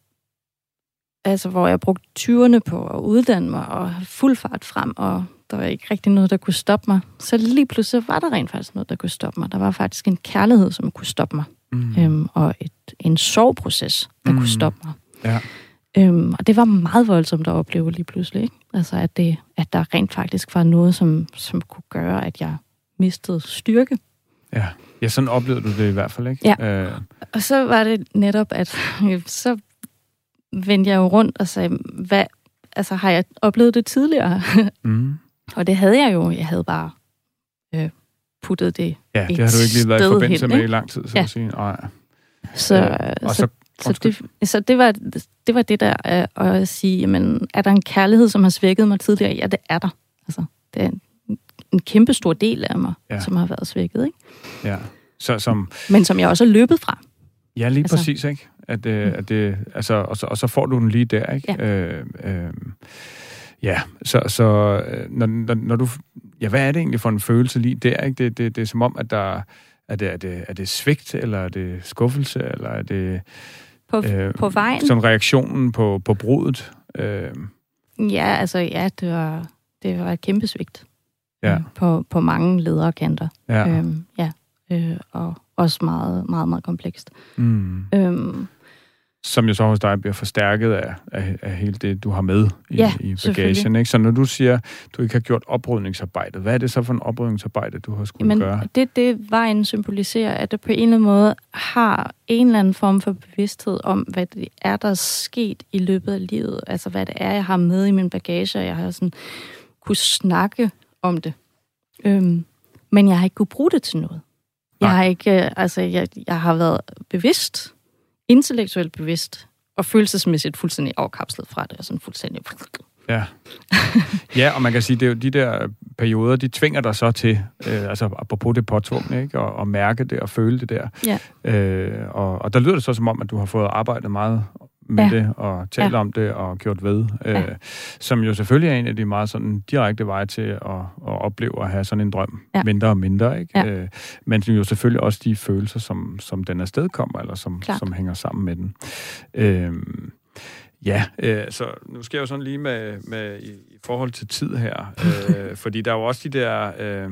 altså hvor jeg brugte 20'erne på at uddanne mig og fuld fart frem, og der var ikke rigtig noget, der kunne stoppe mig. Så lige pludselig var der rent faktisk noget, der kunne stoppe mig. Der var faktisk en kærlighed, som kunne stoppe mig, Mm. øhm, og et, en sorgproces, der. Mm. kunne stoppe mig. Ja. Øhm, og det var meget voldsomt at opleve lige pludselig. Ikke? Altså, at, det, at der rent faktisk var noget, som, som kunne gøre, at jeg mistede styrke. Ja. ja, sådan oplevede du det i hvert fald, ikke? Ja. Øh, Og så var det netop, at (laughs) så vendte jeg jo rundt og sagde, hvad, altså har jeg oplevet det tidligere? mm. (laughs) og det havde jeg jo. Jeg havde bare øh, puttet det. Ja, det Et har du ikke lige været i forbindelse hen, med i lang tid, så Ja. at sige. Nej. Så, Øh, og så, så, det, så det, var, det var det der øh, at sige, jamen, er der en kærlighed, som har svækket mig tidligere? Ja, det er der. Altså, det er en, en kæmpe stor del af mig, ja. som har været svækket. Ikke? ja. Så, som, Men som jeg også er løbet fra. ja, lige Altså- præcis, ikke? At, øh, at det, altså, og, så, og så får du den lige der, ikke? Ja. Øh, øh, ja, så, så øh, når, når, når du... Ja, hvad er det egentlig for en følelse lige der, ikke? Det, det, det er som om, at der... Er det, er, det, er det svigt, eller er det skuffelse, eller er det På, Øh, øh, på vejen. sådan reaktionen på, på brudet? Øh, Ja, altså, ja, det var, det var et kæmpe svigt. Ja. øh, På, på mange lederkanter. ja. Øhm, ja. Øh, og også meget, meget, meget komplekst. Mm. Øhm, som jo så hos dig bliver forstærket af, af, af hele det, du har med i, Ja, i bagagen. Ikke? Så når du siger, du ikke har gjort oprydningsarbejdet, hvad er det så for en oprydningsarbejde, du har skulle Men gøre? det, det vejen symboliserer, at det på en eller anden måde har en eller anden form for bevidsthed om, hvad det er, der er sket i løbet af livet. Altså, hvad det er, jeg har med i min bagage, og jeg har sådan kunne snakke om det. Øhm, men jeg har ikke kunne bruge det til noget. Jeg Nej. har ikke, øh, altså, jeg, jeg har været bevidst, intellektuelt bevidst, og følelsesmæssigt fuldstændig afkapslet fra det, og sådan fuldstændig... Ja. ja, og man kan sige, det er jo de der perioder, de tvinger dig så til, øh, altså apropos det påtvungne, ikke? Og, og mærke det og føle det der. Ja. Øh, og, og der lyder det så som om, at du har fået arbejdet meget med Ja. det, og talt Ja. om det, og gjort ved. Øh, Ja. Som jo selvfølgelig er en af de meget sådan direkte veje til at, at opleve at have sådan en drøm. Ja. Mindre og mindre, ikke? Ja. Øh, men jo selvfølgelig også de følelser, som, som den afsted kommer, eller som, Klart. som hænger sammen med den. Øh, Ja, øh, så nu skal jeg jo sådan lige med, med i, i forhold til tid her, (laughs) øh, fordi der er jo også de der øh,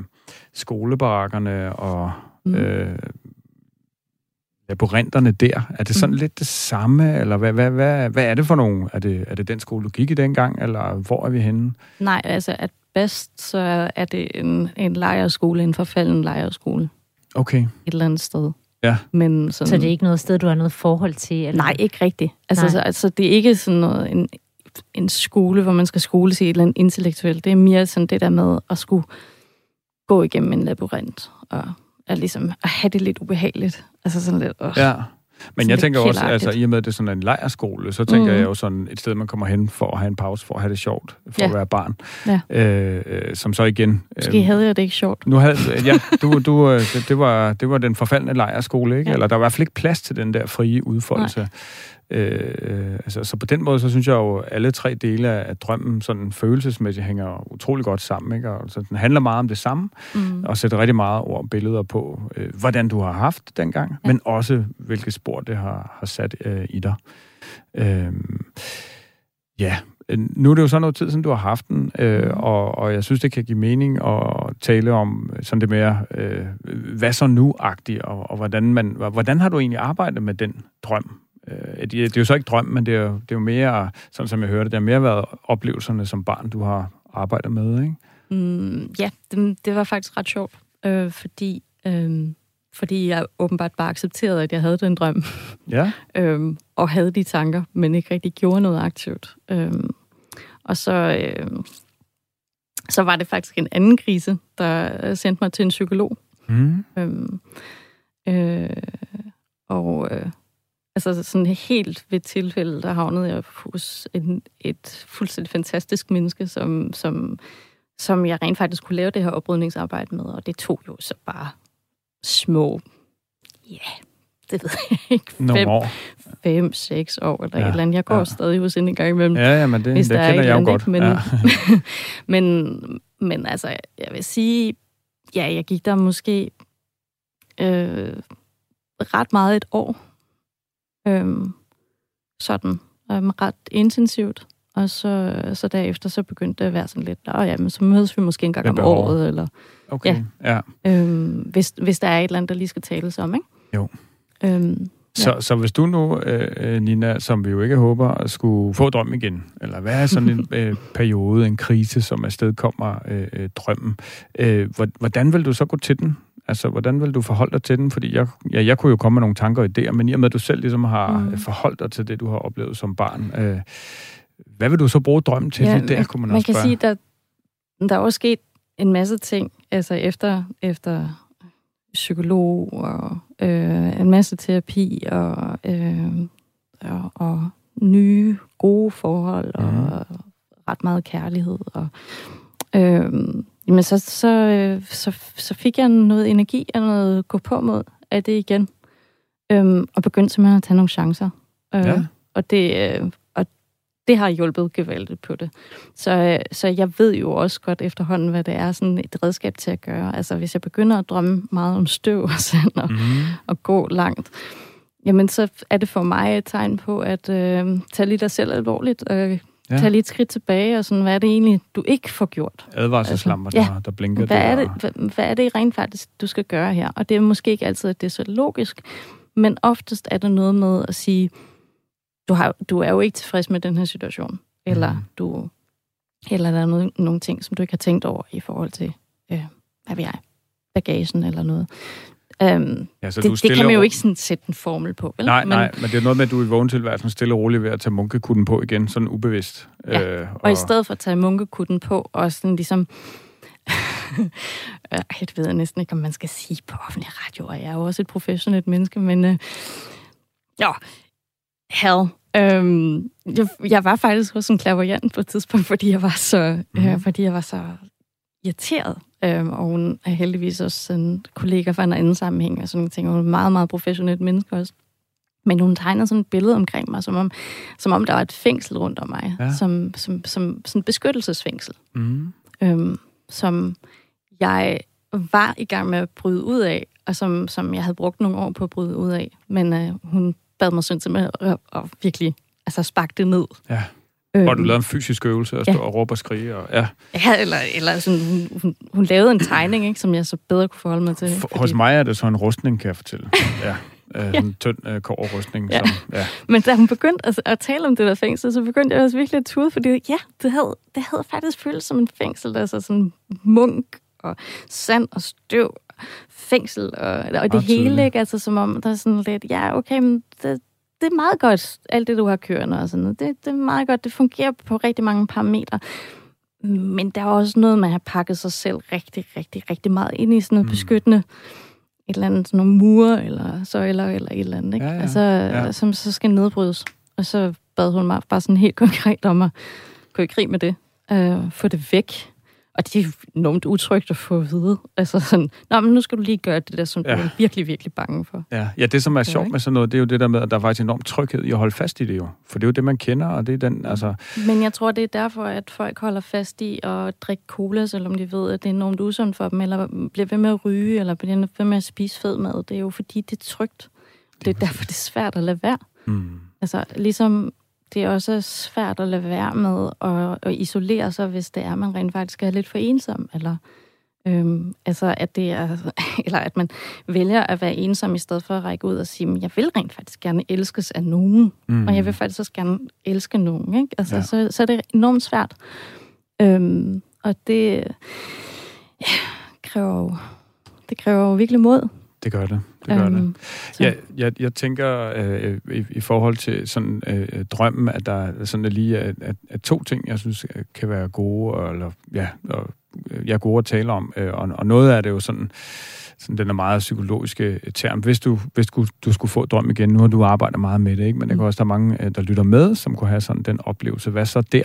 skolebarakkerne og Mm. øh, labyrinterne der. Er det sådan Mm. lidt det samme, eller hvad, hvad, hvad, hvad er det for nogen? Er det, er det den skole, du gik i dengang, eller hvor er vi henne? Nej, altså at bedst, så er det en, en lejerskole, en forfalden lejerskole Okay. et eller andet sted. Ja. Men sådan, Så det er ikke noget sted, du har noget forhold til? Eller? Nej, ikke rigtigt. Altså, Nej. så, altså, det er ikke sådan noget, en, en skole, hvor man skal skole sig et eller andet intellektuelt. Det er mere sådan det der med at skulle gå igennem en labyrint og at ligesom at have det lidt ubehageligt. Altså sådan lidt... Øh. Ja. Men Sådan jeg tænker også, altså i og med, at det er sådan en lejerskole, så tænker Mhm. jeg jo sådan et sted, man kommer hen for at have en pause, for at have det sjovt, for Ja. at være barn. Ja. Øh, øh, som så igen... Måske havde jeg det ikke sjovt. Nu havde, ja, (laughs) du, du, øh, det, det, var, det var den forfaldende lejerskole, ikke? Ja. Eller der var i hvert fald ikke plads til den der frie udfoldelse. Øh, øh, altså, så på den måde, så synes jeg jo, at alle tre dele af drømmen sådan følelsesmæssigt hænger utrolig godt sammen. Ikke? Og, så den handler meget om det samme, Mm. og sætter rigtig meget ord og billeder på, øh, hvordan du har haft dengang, ja. Men også hvilke spor det har, har sat øh, i dig. Øh, Ja, øh, nu er det jo så noget tid, siden du har haft den, øh, Mm. og, og jeg synes, det kan give mening at tale om sådan det mere, øh, hvad så nu-agtigt, og, og hvordan, man, hvordan har du egentlig arbejdet med den drøm? Øh, det, det er jo så ikke drøm, men det er, jo- det er jo mere, sådan som jeg hørte, det har mere været oplevelserne som barn, du har arbejdet med, ikke? Mm, ja, det, det var faktisk ret sjovt, øh, fordi, øh, fordi jeg åbenbart bare accepterede, at jeg havde den drøm, (laughs) Ja, (laughs) øh, og havde de tanker, men ikke rigtig gjorde noget aktivt. Øh, og så, øh, så var det faktisk en anden krise, der øh, sendte mig til en psykolog. mm. Øhm, øh, og øh, altså sådan helt ved tilfælde, der havnede jeg hos en, et fuldstændig fantastisk menneske, som, som, som jeg rent faktisk kunne lave det her oprydningsarbejde med, og det tog jo så bare små, ja, yeah, det ved jeg ikke, nogle fem, år. fem, seks år eller Ja, et eller andet. Jeg går ja. stadig hos hende en gang imellem Ja, ja, men det, hvis det der er kender jeg jo godt. andet, ja. (laughs) men, men altså, jeg vil sige, ja, jeg gik der måske øh, ret meget et år. Øhm, sådan, øhm, ret intensivt. Og så, så derefter så begyndte det at være sådan lidt, åh ja, men så mødes vi måske en gang om året, eller Okay, ja. øhm, hvis, hvis der er et eller andet, der lige skal tales om, ikke? Jo. Øhm, Så, så hvis du nu, øh, Nina, som vi jo ikke håber, skulle få drøm igen, eller hvad er sådan en (laughs) øh, periode, en krise, som afstedkommer øh, øh, drømmen, øh, hvor- hvordan vil du så gå til den? Altså, hvordan vil du forholde dig til den? Fordi jeg, ja, jeg kunne jo komme med nogle tanker og idéer, men i og med, at du selv ligesom har Mm. mm. forholdt dig til det, du har oplevet som barn, øh, hvad vil du så bruge drømmen til? Ja, det der kunne man, man kan spørge. sige, der, der er også sket en masse ting, altså efter, efter psykolog og øh, en masse terapi og, øh, og, og nye gode forhold og Mhm. ret meget kærlighed. Og, øh, jamen så, så, øh, så, så fik jeg noget energi og noget gå på mod af det igen. Øh, og begyndte simpelthen at tage nogle chancer. Øh, Ja. Og det, øh, og det har hjulpet gevaldigt på det. Så, øh, så jeg ved jo også godt efterhånden, hvad det er sådan et redskab til at gøre. Altså hvis jeg begynder at drømme meget om støv og sand og, Mm. og gå langt, jamen så er det for mig et tegn på at øh, tage lige dig selv alvorligt og ja. Ja. tage lige et skridt tilbage og sådan, hvad er det egentlig, du ikke får gjort? Advarselslamper, Altså, der, der blinker. Hvad er, der. det, hvad, hvad er det rent faktisk, du skal gøre her? Og det er måske ikke altid, at det er så logisk, men oftest er det noget med at sige, du, har, du er jo ikke tilfreds med den her situation, eller Mhm. du eller der er noget, nogle ting, som du ikke har tænkt over i forhold til, øh, hvad ved jeg, bagagen eller noget. Um, Ja, så det, du det kan man jo og- ikke sådan sætte en formel på, vel? Nej, men, nej, men det er noget med, at du i vågentilværelsen stille og roligt ved at tage munkekutten på igen, sådan ubevidst. Ja, Øh, Og i stedet for at tage munkekutten på, og sådan ligesom... (laughs) Ej, det ved jeg næsten ikke, om man skal sige på offentlig radio, og jeg er jo også et professionelt menneske, men... Øh, ja, hell. Øhm, jeg, jeg var faktisk hos en klaverjant på et tidspunkt, fordi jeg var så, mm. øh, Mhm. fordi jeg var så irriteret. Øhm, og hun er heldigvis også en kollega fra en anden sammenhæng, og sådan nogle ting. Hun er et meget, meget professionelt menneske også. Men hun tegnede sådan et billede omkring mig, som om, som om der var et fængsel rundt om mig. Ja. Som, som, som sådan et beskyttelsesfængsel. Mm. Øhm, som jeg var i gang med at bryde ud af, og som, som jeg havde brugt nogle år på at bryde ud af. Men øh, hun bad mig sådan simpelthen at, at virkelig altså sparke det ned. Ja. Øhm, Hvor du lavede en fysisk øvelse og stå Ja. og råbe og skrige. Og, ja. Ja, eller, eller sådan, hun, hun, hun lavede en tegning, ikke, som jeg så bedre kunne forholde mig til. For, hos mig er det så en rustning, kan jeg fortælle. Ja. Øh, ja. En tynd øh, kårrustning. Ja. Som, ja. Men da hun begyndte at, at tale om det der fængsel, så begyndte jeg også virkelig at tude, fordi ja, det havde, det havde faktisk føltes som en fængsel. Altså sådan munk og sand og støv, fængsel og, og det Meget hele, ikke? Altså som om, der er sådan lidt, ja, okay, men det, det er meget godt, alt det, du har kørende og sådan noget. Det, det er meget godt, det fungerer på rigtig mange parametre. Men der er også noget at have pakket sig selv rigtig, rigtig, rigtig meget ind i sådan noget mm. beskyttende et eller andet, sådan nogle mure eller søjler eller et eller andet, ikke? Ja, ja, Altså, ja. som så skal nedbrydes. Og så bad hun mig bare sådan helt konkret om at gå i krig med det. Øh, få det væk. Og det er enormt utrygt at få at vide. Altså sådan, Nå, men nu skal du lige gøre det der, som ja. Du er virkelig, virkelig bange for. Ja. ja, det som er Ja, sjovt ikke? med sådan noget, det er jo det der med, at der er faktisk enormt tryghed i at holde fast i det jo. For det er jo det, man kender, og det er den, altså... Men jeg tror, det er derfor, at folk holder fast i at drikke cola, selvom de ved, at det er enormt usundt for dem, eller bliver ved med at ryge, eller bliver ved med at spise fed mad. Det er jo fordi, det er trygt. Det er derfor, det er svært at lade være. Mm. Altså, ligesom det er også svært at lade være med at, at isolere sig, hvis det er, at man rent faktisk er lidt for ensom, eller øhm, altså at det er, (laughs) eller at man vælger at være ensom, i stedet for at række ud og sige, jeg vil rent faktisk gerne elskes af nogen, mm. og jeg vil faktisk også gerne elske nogen, ikke? Altså, ja. så, så er det enormt svært. Øhm, og det ja, kræver jo, det kræver jo virkelig mod. Det gør det. Det gør øhm, det. Ja, jeg, jeg tænker øh, i, i forhold til sådan øh, drømmen, at der er sådan lige at, at, at to ting, jeg synes kan være gode, eller ja, og, jeg er gode at tale om, øh, og, og noget af det er jo sådan sådan den er meget psykologiske term. Hvis du, hvis du, du skulle få drøm igen, nu har du arbejdet meget med det, ikke? men der mm. kan også der er mange, øh, der lytter med, som kunne have sådan den oplevelse. Hvad så der?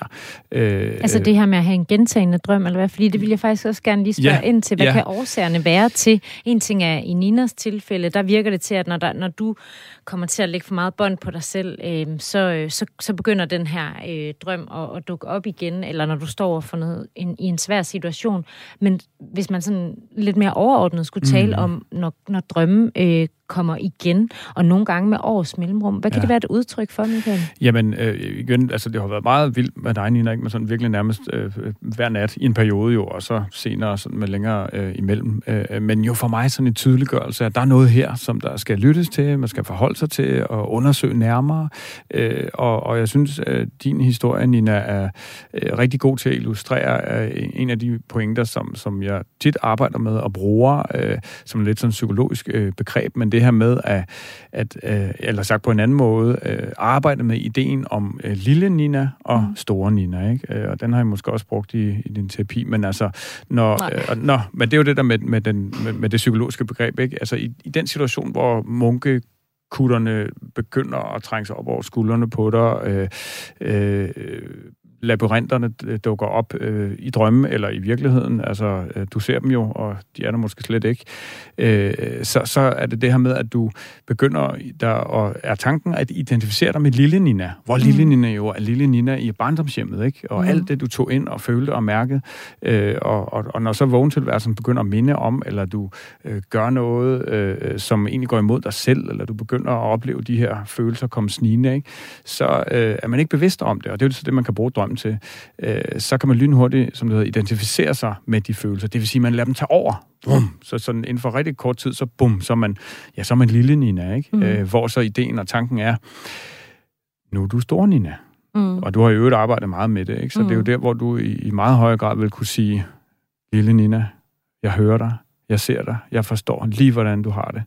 Øh, altså det her med at have en gentagende drøm, eller hvad? Fordi det vil jeg faktisk også gerne lige spørge ja, ind til. Hvad ja. kan årsagerne være til? En ting er i Ninas tilfælde, der virker det til, at når, der, når du kommer til at lægge for meget bånd på dig selv, øh, så, øh, så, så begynder den her øh, drøm at, at dukke op igen, eller når du står for noget en, i en svær situation. Men hvis man sådan lidt mere overordnet skulle tale tale mm. om, når, når drømme øh, kommer igen, og nogle gange med års mellemrum. Hvad kan ja. det være et udtryk for, Michael? Jamen, øh, igen, altså det har været meget vildt med dig, Nina, ikke? med sådan virkelig nærmest øh, hver nat i en periode jo, og så senere sådan med længere øh, imellem. Øh, men jo for mig sådan en tydeliggørelse, at der er noget her, som der skal lyttes til, man skal forholde sig til og undersøge nærmere. Øh, og, og jeg synes, at din historie, Nina, er øh, rigtig god til at illustrere øh, en af de pointer, som, som jeg tit arbejder med og bruger øh, som lidt sådan psykologisk øh, begreb, men det her med at, at øh, eller sagt på en anden måde, øh, arbejde med ideen om øh, lille Nina og mm. store Nina, ikke? Øh, og den har jeg måske også brugt i, i din terapi, men altså, når, øh, når, men det er jo det der med, med, den, med, med det psykologiske begreb, ikke? Altså, i, i den situation, hvor munke kutterne begynder at trænge sig op over skuldrene på dig, øh, øh, labyrinterne dukker op øh, i drømme eller i virkeligheden. Altså, øh, du ser dem jo, og de er der måske slet ikke. Øh, så, så er det det her med, at du begynder, der og er tanken at identificere dig med lille Nina. Hvor mm. lille Nina jo er lille Nina i barndomshjemmet, ikke? Og mm. alt det, du tog ind og følte og mærkede. Øh, og, og, og når så vågentilværelsen begynder at minde om, eller du øh, gør noget, øh, som egentlig går imod dig selv, eller du begynder at opleve de her følelser komme snigende, ikke? så øh, er man ikke bevidst om det. Og det er jo så det, man kan bruge drøm frem til, øh, så kan man lynhurtigt, som det hedder, identificere sig med de følelser. Det vil sige, at man lader dem tage over. Bum. Så sådan inden for rigtig kort tid, så bum, så er man, ja, så er man lille Nina, ikke? Mm. Øh, hvor så ideen og tanken er, nu er du stor Nina. Mm. Og du har jo øvrigt arbejdet meget med det, ikke? Så mm. det er jo der, hvor du i, i meget højere grad vil kunne sige, lille Nina, jeg hører dig, jeg ser dig, jeg forstår lige, hvordan du har det.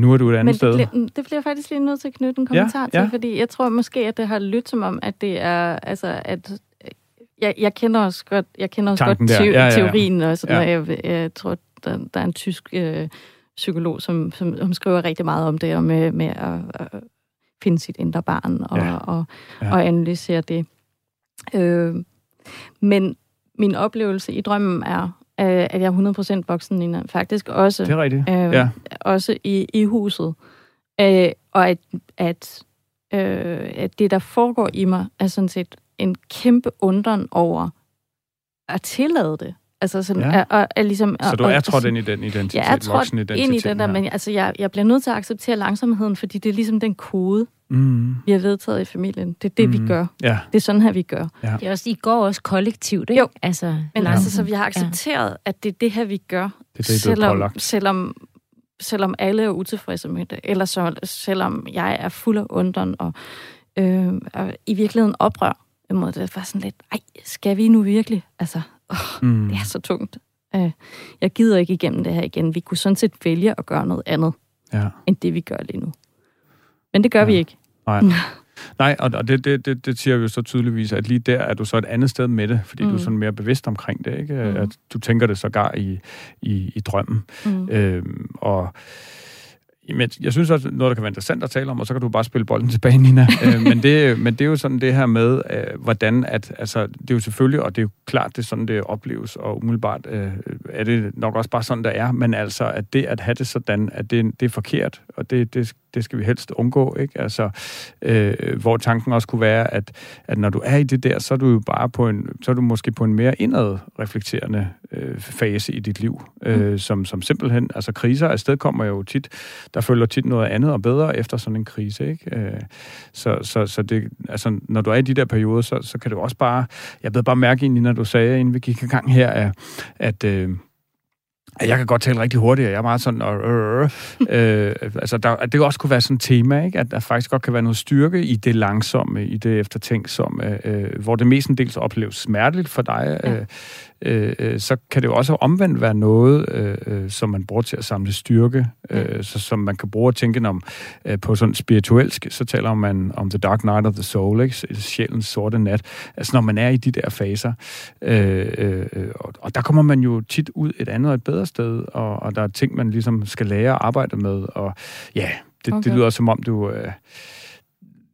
Nu er du et andet Men sted. Bliver, det bliver jeg faktisk lige nødt til at knytte en kommentar ja, ja. til, fordi jeg tror måske, at det har lyttet som om, at det er, altså, at jeg, jeg kender også godt, jeg kender også godt te- ja, ja, ja. teorien, og sådan ja. jeg, jeg tror, der, der er en tysk øh, psykolog, som, som, som skriver rigtig meget om det, og med, med at, at finde sit indre barn og, ja. og, ja. og analysere det. Øh, men min oplevelse i drømmen er, øh, at jeg er 100% voksen, Nina. Faktisk også. Det er rigtigt, øh, ja. Også i, i huset. Øh, og at, at, øh, at det, der foregår i mig, er sådan set en kæmpe undren over at tillade det. Altså sådan, ja. er, er ligesom, så du er trådt ind i den identitet, jeg er trådt ind i den der, men altså, jeg, jeg bliver nødt til at acceptere langsomheden, fordi det er ligesom den kode, mm. vi har vedtaget i familien. Det er det, mm. vi gør. Ja. Det er sådan her, vi gør. Ja. Det er også, I går også kollektivt, ikke? Jo, altså, men ja. altså, så vi har accepteret, ja. at det er det her, vi gør. Det er det, selvom, selvom, selvom alle er utilfredse med det, eller så, selvom jeg er fuld af undren og, øh, og i virkeligheden oprør. Mod det var sådan lidt, ej, skal vi nu virkelig? Altså, åh, mm. det er så tungt. Øh, jeg gider ikke igennem det her igen. Vi kunne sådan set vælge at gøre noget andet, ja. end det vi gør lige nu. Men det gør ja. vi ikke. Nej. Nej, og det, det, det, det siger jo så tydeligvis, at lige der er du så et andet sted med det, fordi mm. du er mm. sådan mere bevidst omkring det, ikke? Mm. At du tænker det sågar i, i, i drømmen. Mm. Øhm, og men jeg synes også, noget, der kan være interessant at tale om, og så kan du bare spille bolden tilbage, Nina. (laughs) øh, men, det, men det er jo sådan det her med, øh, hvordan at, altså, det er jo selvfølgelig, og det er jo klart, det er sådan, det opleves, og umiddelbart øh, er det nok også bare sådan, der er, men altså, at det at have det sådan, at det, det er forkert, og det, det det skal vi helst undgå, ikke? Altså, øh, hvor tanken også kunne være, at, at når du er i det der, så er du jo bare på en, så er du måske på en mere indad reflekterende øh, fase i dit liv, øh, mm. som, som simpelthen, altså kriser afsted kommer jo tit, der følger tit noget andet og bedre efter sådan en krise, ikke? Øh, så, så, så det, altså, når du er i de der perioder, så, så kan jo også bare, jeg ved bare mærke egentlig, når du sagde, inden vi gik i gang her, at, at øh, jeg kan godt tale rigtig hurtigt, og jeg er meget sådan... Øh, øh, øh, altså, der, at det også kunne være sådan et tema, ikke? at der faktisk godt kan være noget styrke i det langsomme, i det eftertænksomme, øh, hvor det mestendels opleves smerteligt for dig. Ja. Øh, Øh, øh, så kan det jo også omvendt være noget, øh, øh, som man bruger til at samle styrke, øh, så, som man kan bruge at tænke om øh, på sådan spirituelsk, så taler man om the dark night of the soul, ikke? sjælens sorte nat. Altså når man er i de der faser, øh, øh, og, og der kommer man jo tit ud et andet og et bedre sted, og, og der er ting, man ligesom skal lære at arbejde med, og ja, det, okay. det lyder som om du... Øh,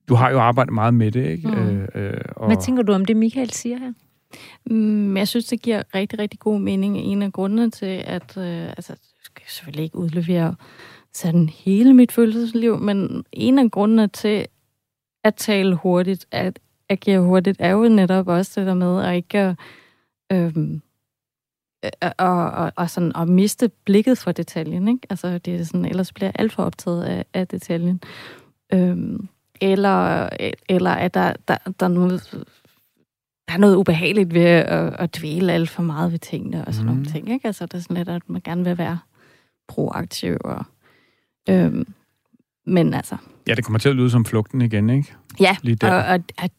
du har jo arbejdet meget med det, ikke? Mm. Øh, øh, og... Hvad tænker du om det, Michael siger her? Mm, jeg synes, det giver rigtig, rigtig god mening. En af grundene til, at... Øh, altså, jeg skal selvfølgelig ikke udlevere sådan hele mit følelsesliv, men en af grundene til at tale hurtigt, at agere hurtigt, er jo netop også det der med at ikke... Øhm, øh, og, og, og, sådan, at miste blikket for detaljen. Ikke? Altså, det er sådan, ellers bliver jeg alt for optaget af, af detaljen. Øhm, eller, eller at der, der, der er noget der er noget ubehageligt ved at, at dvæle alt for meget ved tingene og sådan mm. nogle ting. Ikke? Altså, det er sådan lidt, at man gerne vil være proaktiv. Og, øhm, men altså... Ja, det kommer til at lyde som flugten igen, ikke? Ja, Lige der. Og, og, og,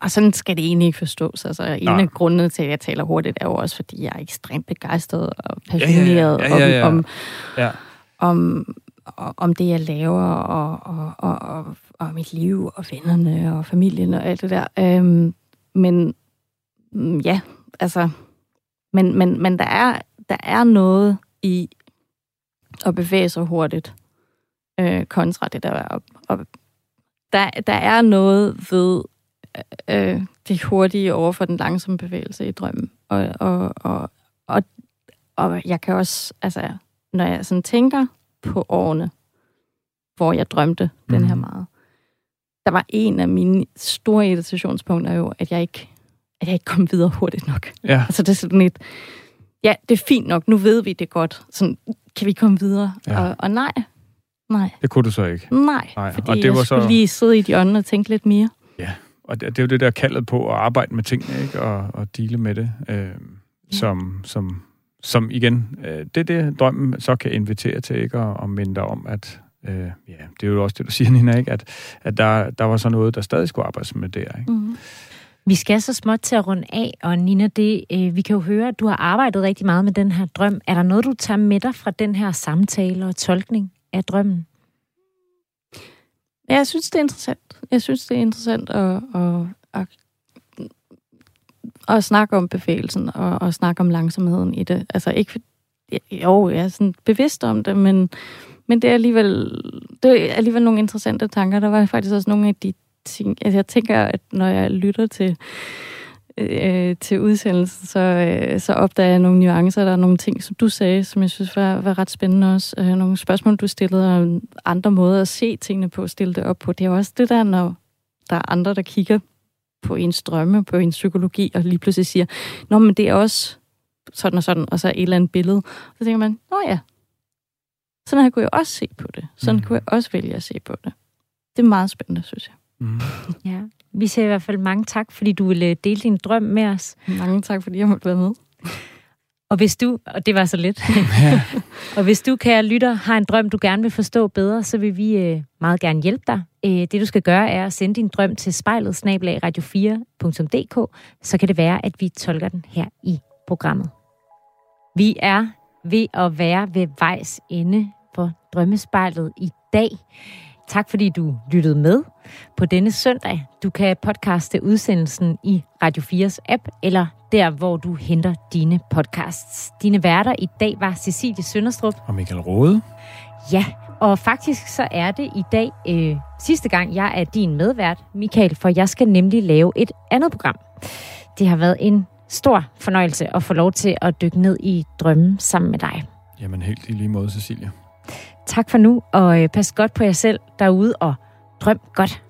og sådan skal det egentlig ikke forstås. Altså, en Nej. af grundene til, at jeg taler hurtigt, er jo også, fordi jeg er ekstremt begejstret og passioneret ja, ja, ja. Ja, ja, ja. om, ja. om, om, om det, jeg laver, og, og, og, og, og mit liv, og vennerne, og familien, og alt det der. Øhm, men mm, ja, altså, men, men, men der, er, der er noget i at bevæge sig hurtigt øh, kontra det der. Og, og der, der er noget ved øh, det hurtige over for den langsomme bevægelse i drømmen. Og, og, og, og, og jeg kan også, altså, når jeg sådan tænker på årene, hvor jeg drømte mm. den her mhm. meget, der var en af mine store irritationspunkter jo, at jeg ikke, at jeg ikke kom videre hurtigt nok. Ja. Altså det er sådan et, ja, det er fint nok, nu ved vi det godt. Sådan, kan vi komme videre? Ja. Og, og nej, nej. Det kunne du så ikke? Nej, nej. fordi og det jeg var skulle så... lige sidde i de ånden og tænke lidt mere. Ja, og det, det er jo det der kaldet på at arbejde med tingene, ikke? Og, og dele med det, øh, ja. som, som, som igen, øh, det er det, drømmen så kan invitere til, ikke? Og, og minde dig om, at øh, ja, det er jo også det, du siger, Nina, ikke? At, at der, der var så noget, der stadig skulle arbejdes med der. Ikke? Mm-hmm. Vi skal så småt til at runde af, og Nina, det, øh, vi kan jo høre, at du har arbejdet rigtig meget med den her drøm. Er der noget, du tager med dig fra den her samtale og tolkning af drømmen? Ja, jeg synes, det er interessant. Jeg synes, det er interessant at, at, at, at snakke om bevægelsen og at snakke om langsomheden i det. Altså ikke, jo, jeg er sådan bevidst om det, men, men det er alligevel, det er alligevel nogle interessante tanker. Der var faktisk også nogle af de ting, altså jeg tænker, at når jeg lytter til, øh, til udsendelsen, så, øh, så opdager jeg nogle nuancer. Der er nogle ting, som du sagde, som jeg synes var, var ret spændende også. Øh, nogle spørgsmål, du stillede, og andre måder at se tingene på, stille det op på. Det er også det der, når der er andre, der kigger på ens drømme, på ens psykologi, og lige pludselig siger, Nå, men det er også sådan og sådan, og så et eller andet billede. Så tænker man, nå ja, sådan her kunne jeg også se på det. Sådan mm. kunne jeg også vælge at se på det. Det er meget spændende, synes jeg. Mm. Ja, vi siger i hvert fald mange tak, fordi du ville dele din drøm med os. Mange tak, fordi jeg måtte være med. Og hvis du, og det var så lidt, (laughs) ja. og hvis du, kære lytter, har en drøm, du gerne vil forstå bedre, så vil vi øh, meget gerne hjælpe dig. Øh, det, du skal gøre, er at sende din drøm til spejlet radio4.dk, så kan det være, at vi tolker den her i programmet. Vi er ved at være ved vejs ende for Drømmespejlet i dag. Tak fordi du lyttede med på denne søndag. Du kan podcaste udsendelsen i Radio 4's app, eller der, hvor du henter dine podcasts. Dine værter i dag var Cecilie Sønderstrup. Og Michael Rode. Ja, og faktisk så er det i dag øh, sidste gang, jeg er din medvært, Michael, for jeg skal nemlig lave et andet program. Det har været en stor fornøjelse at få lov til at dykke ned i drømmen sammen med dig. Jamen helt i lige måde, Cecilia. Tak for nu, og øh, pas godt på jer selv derude, og drøm godt.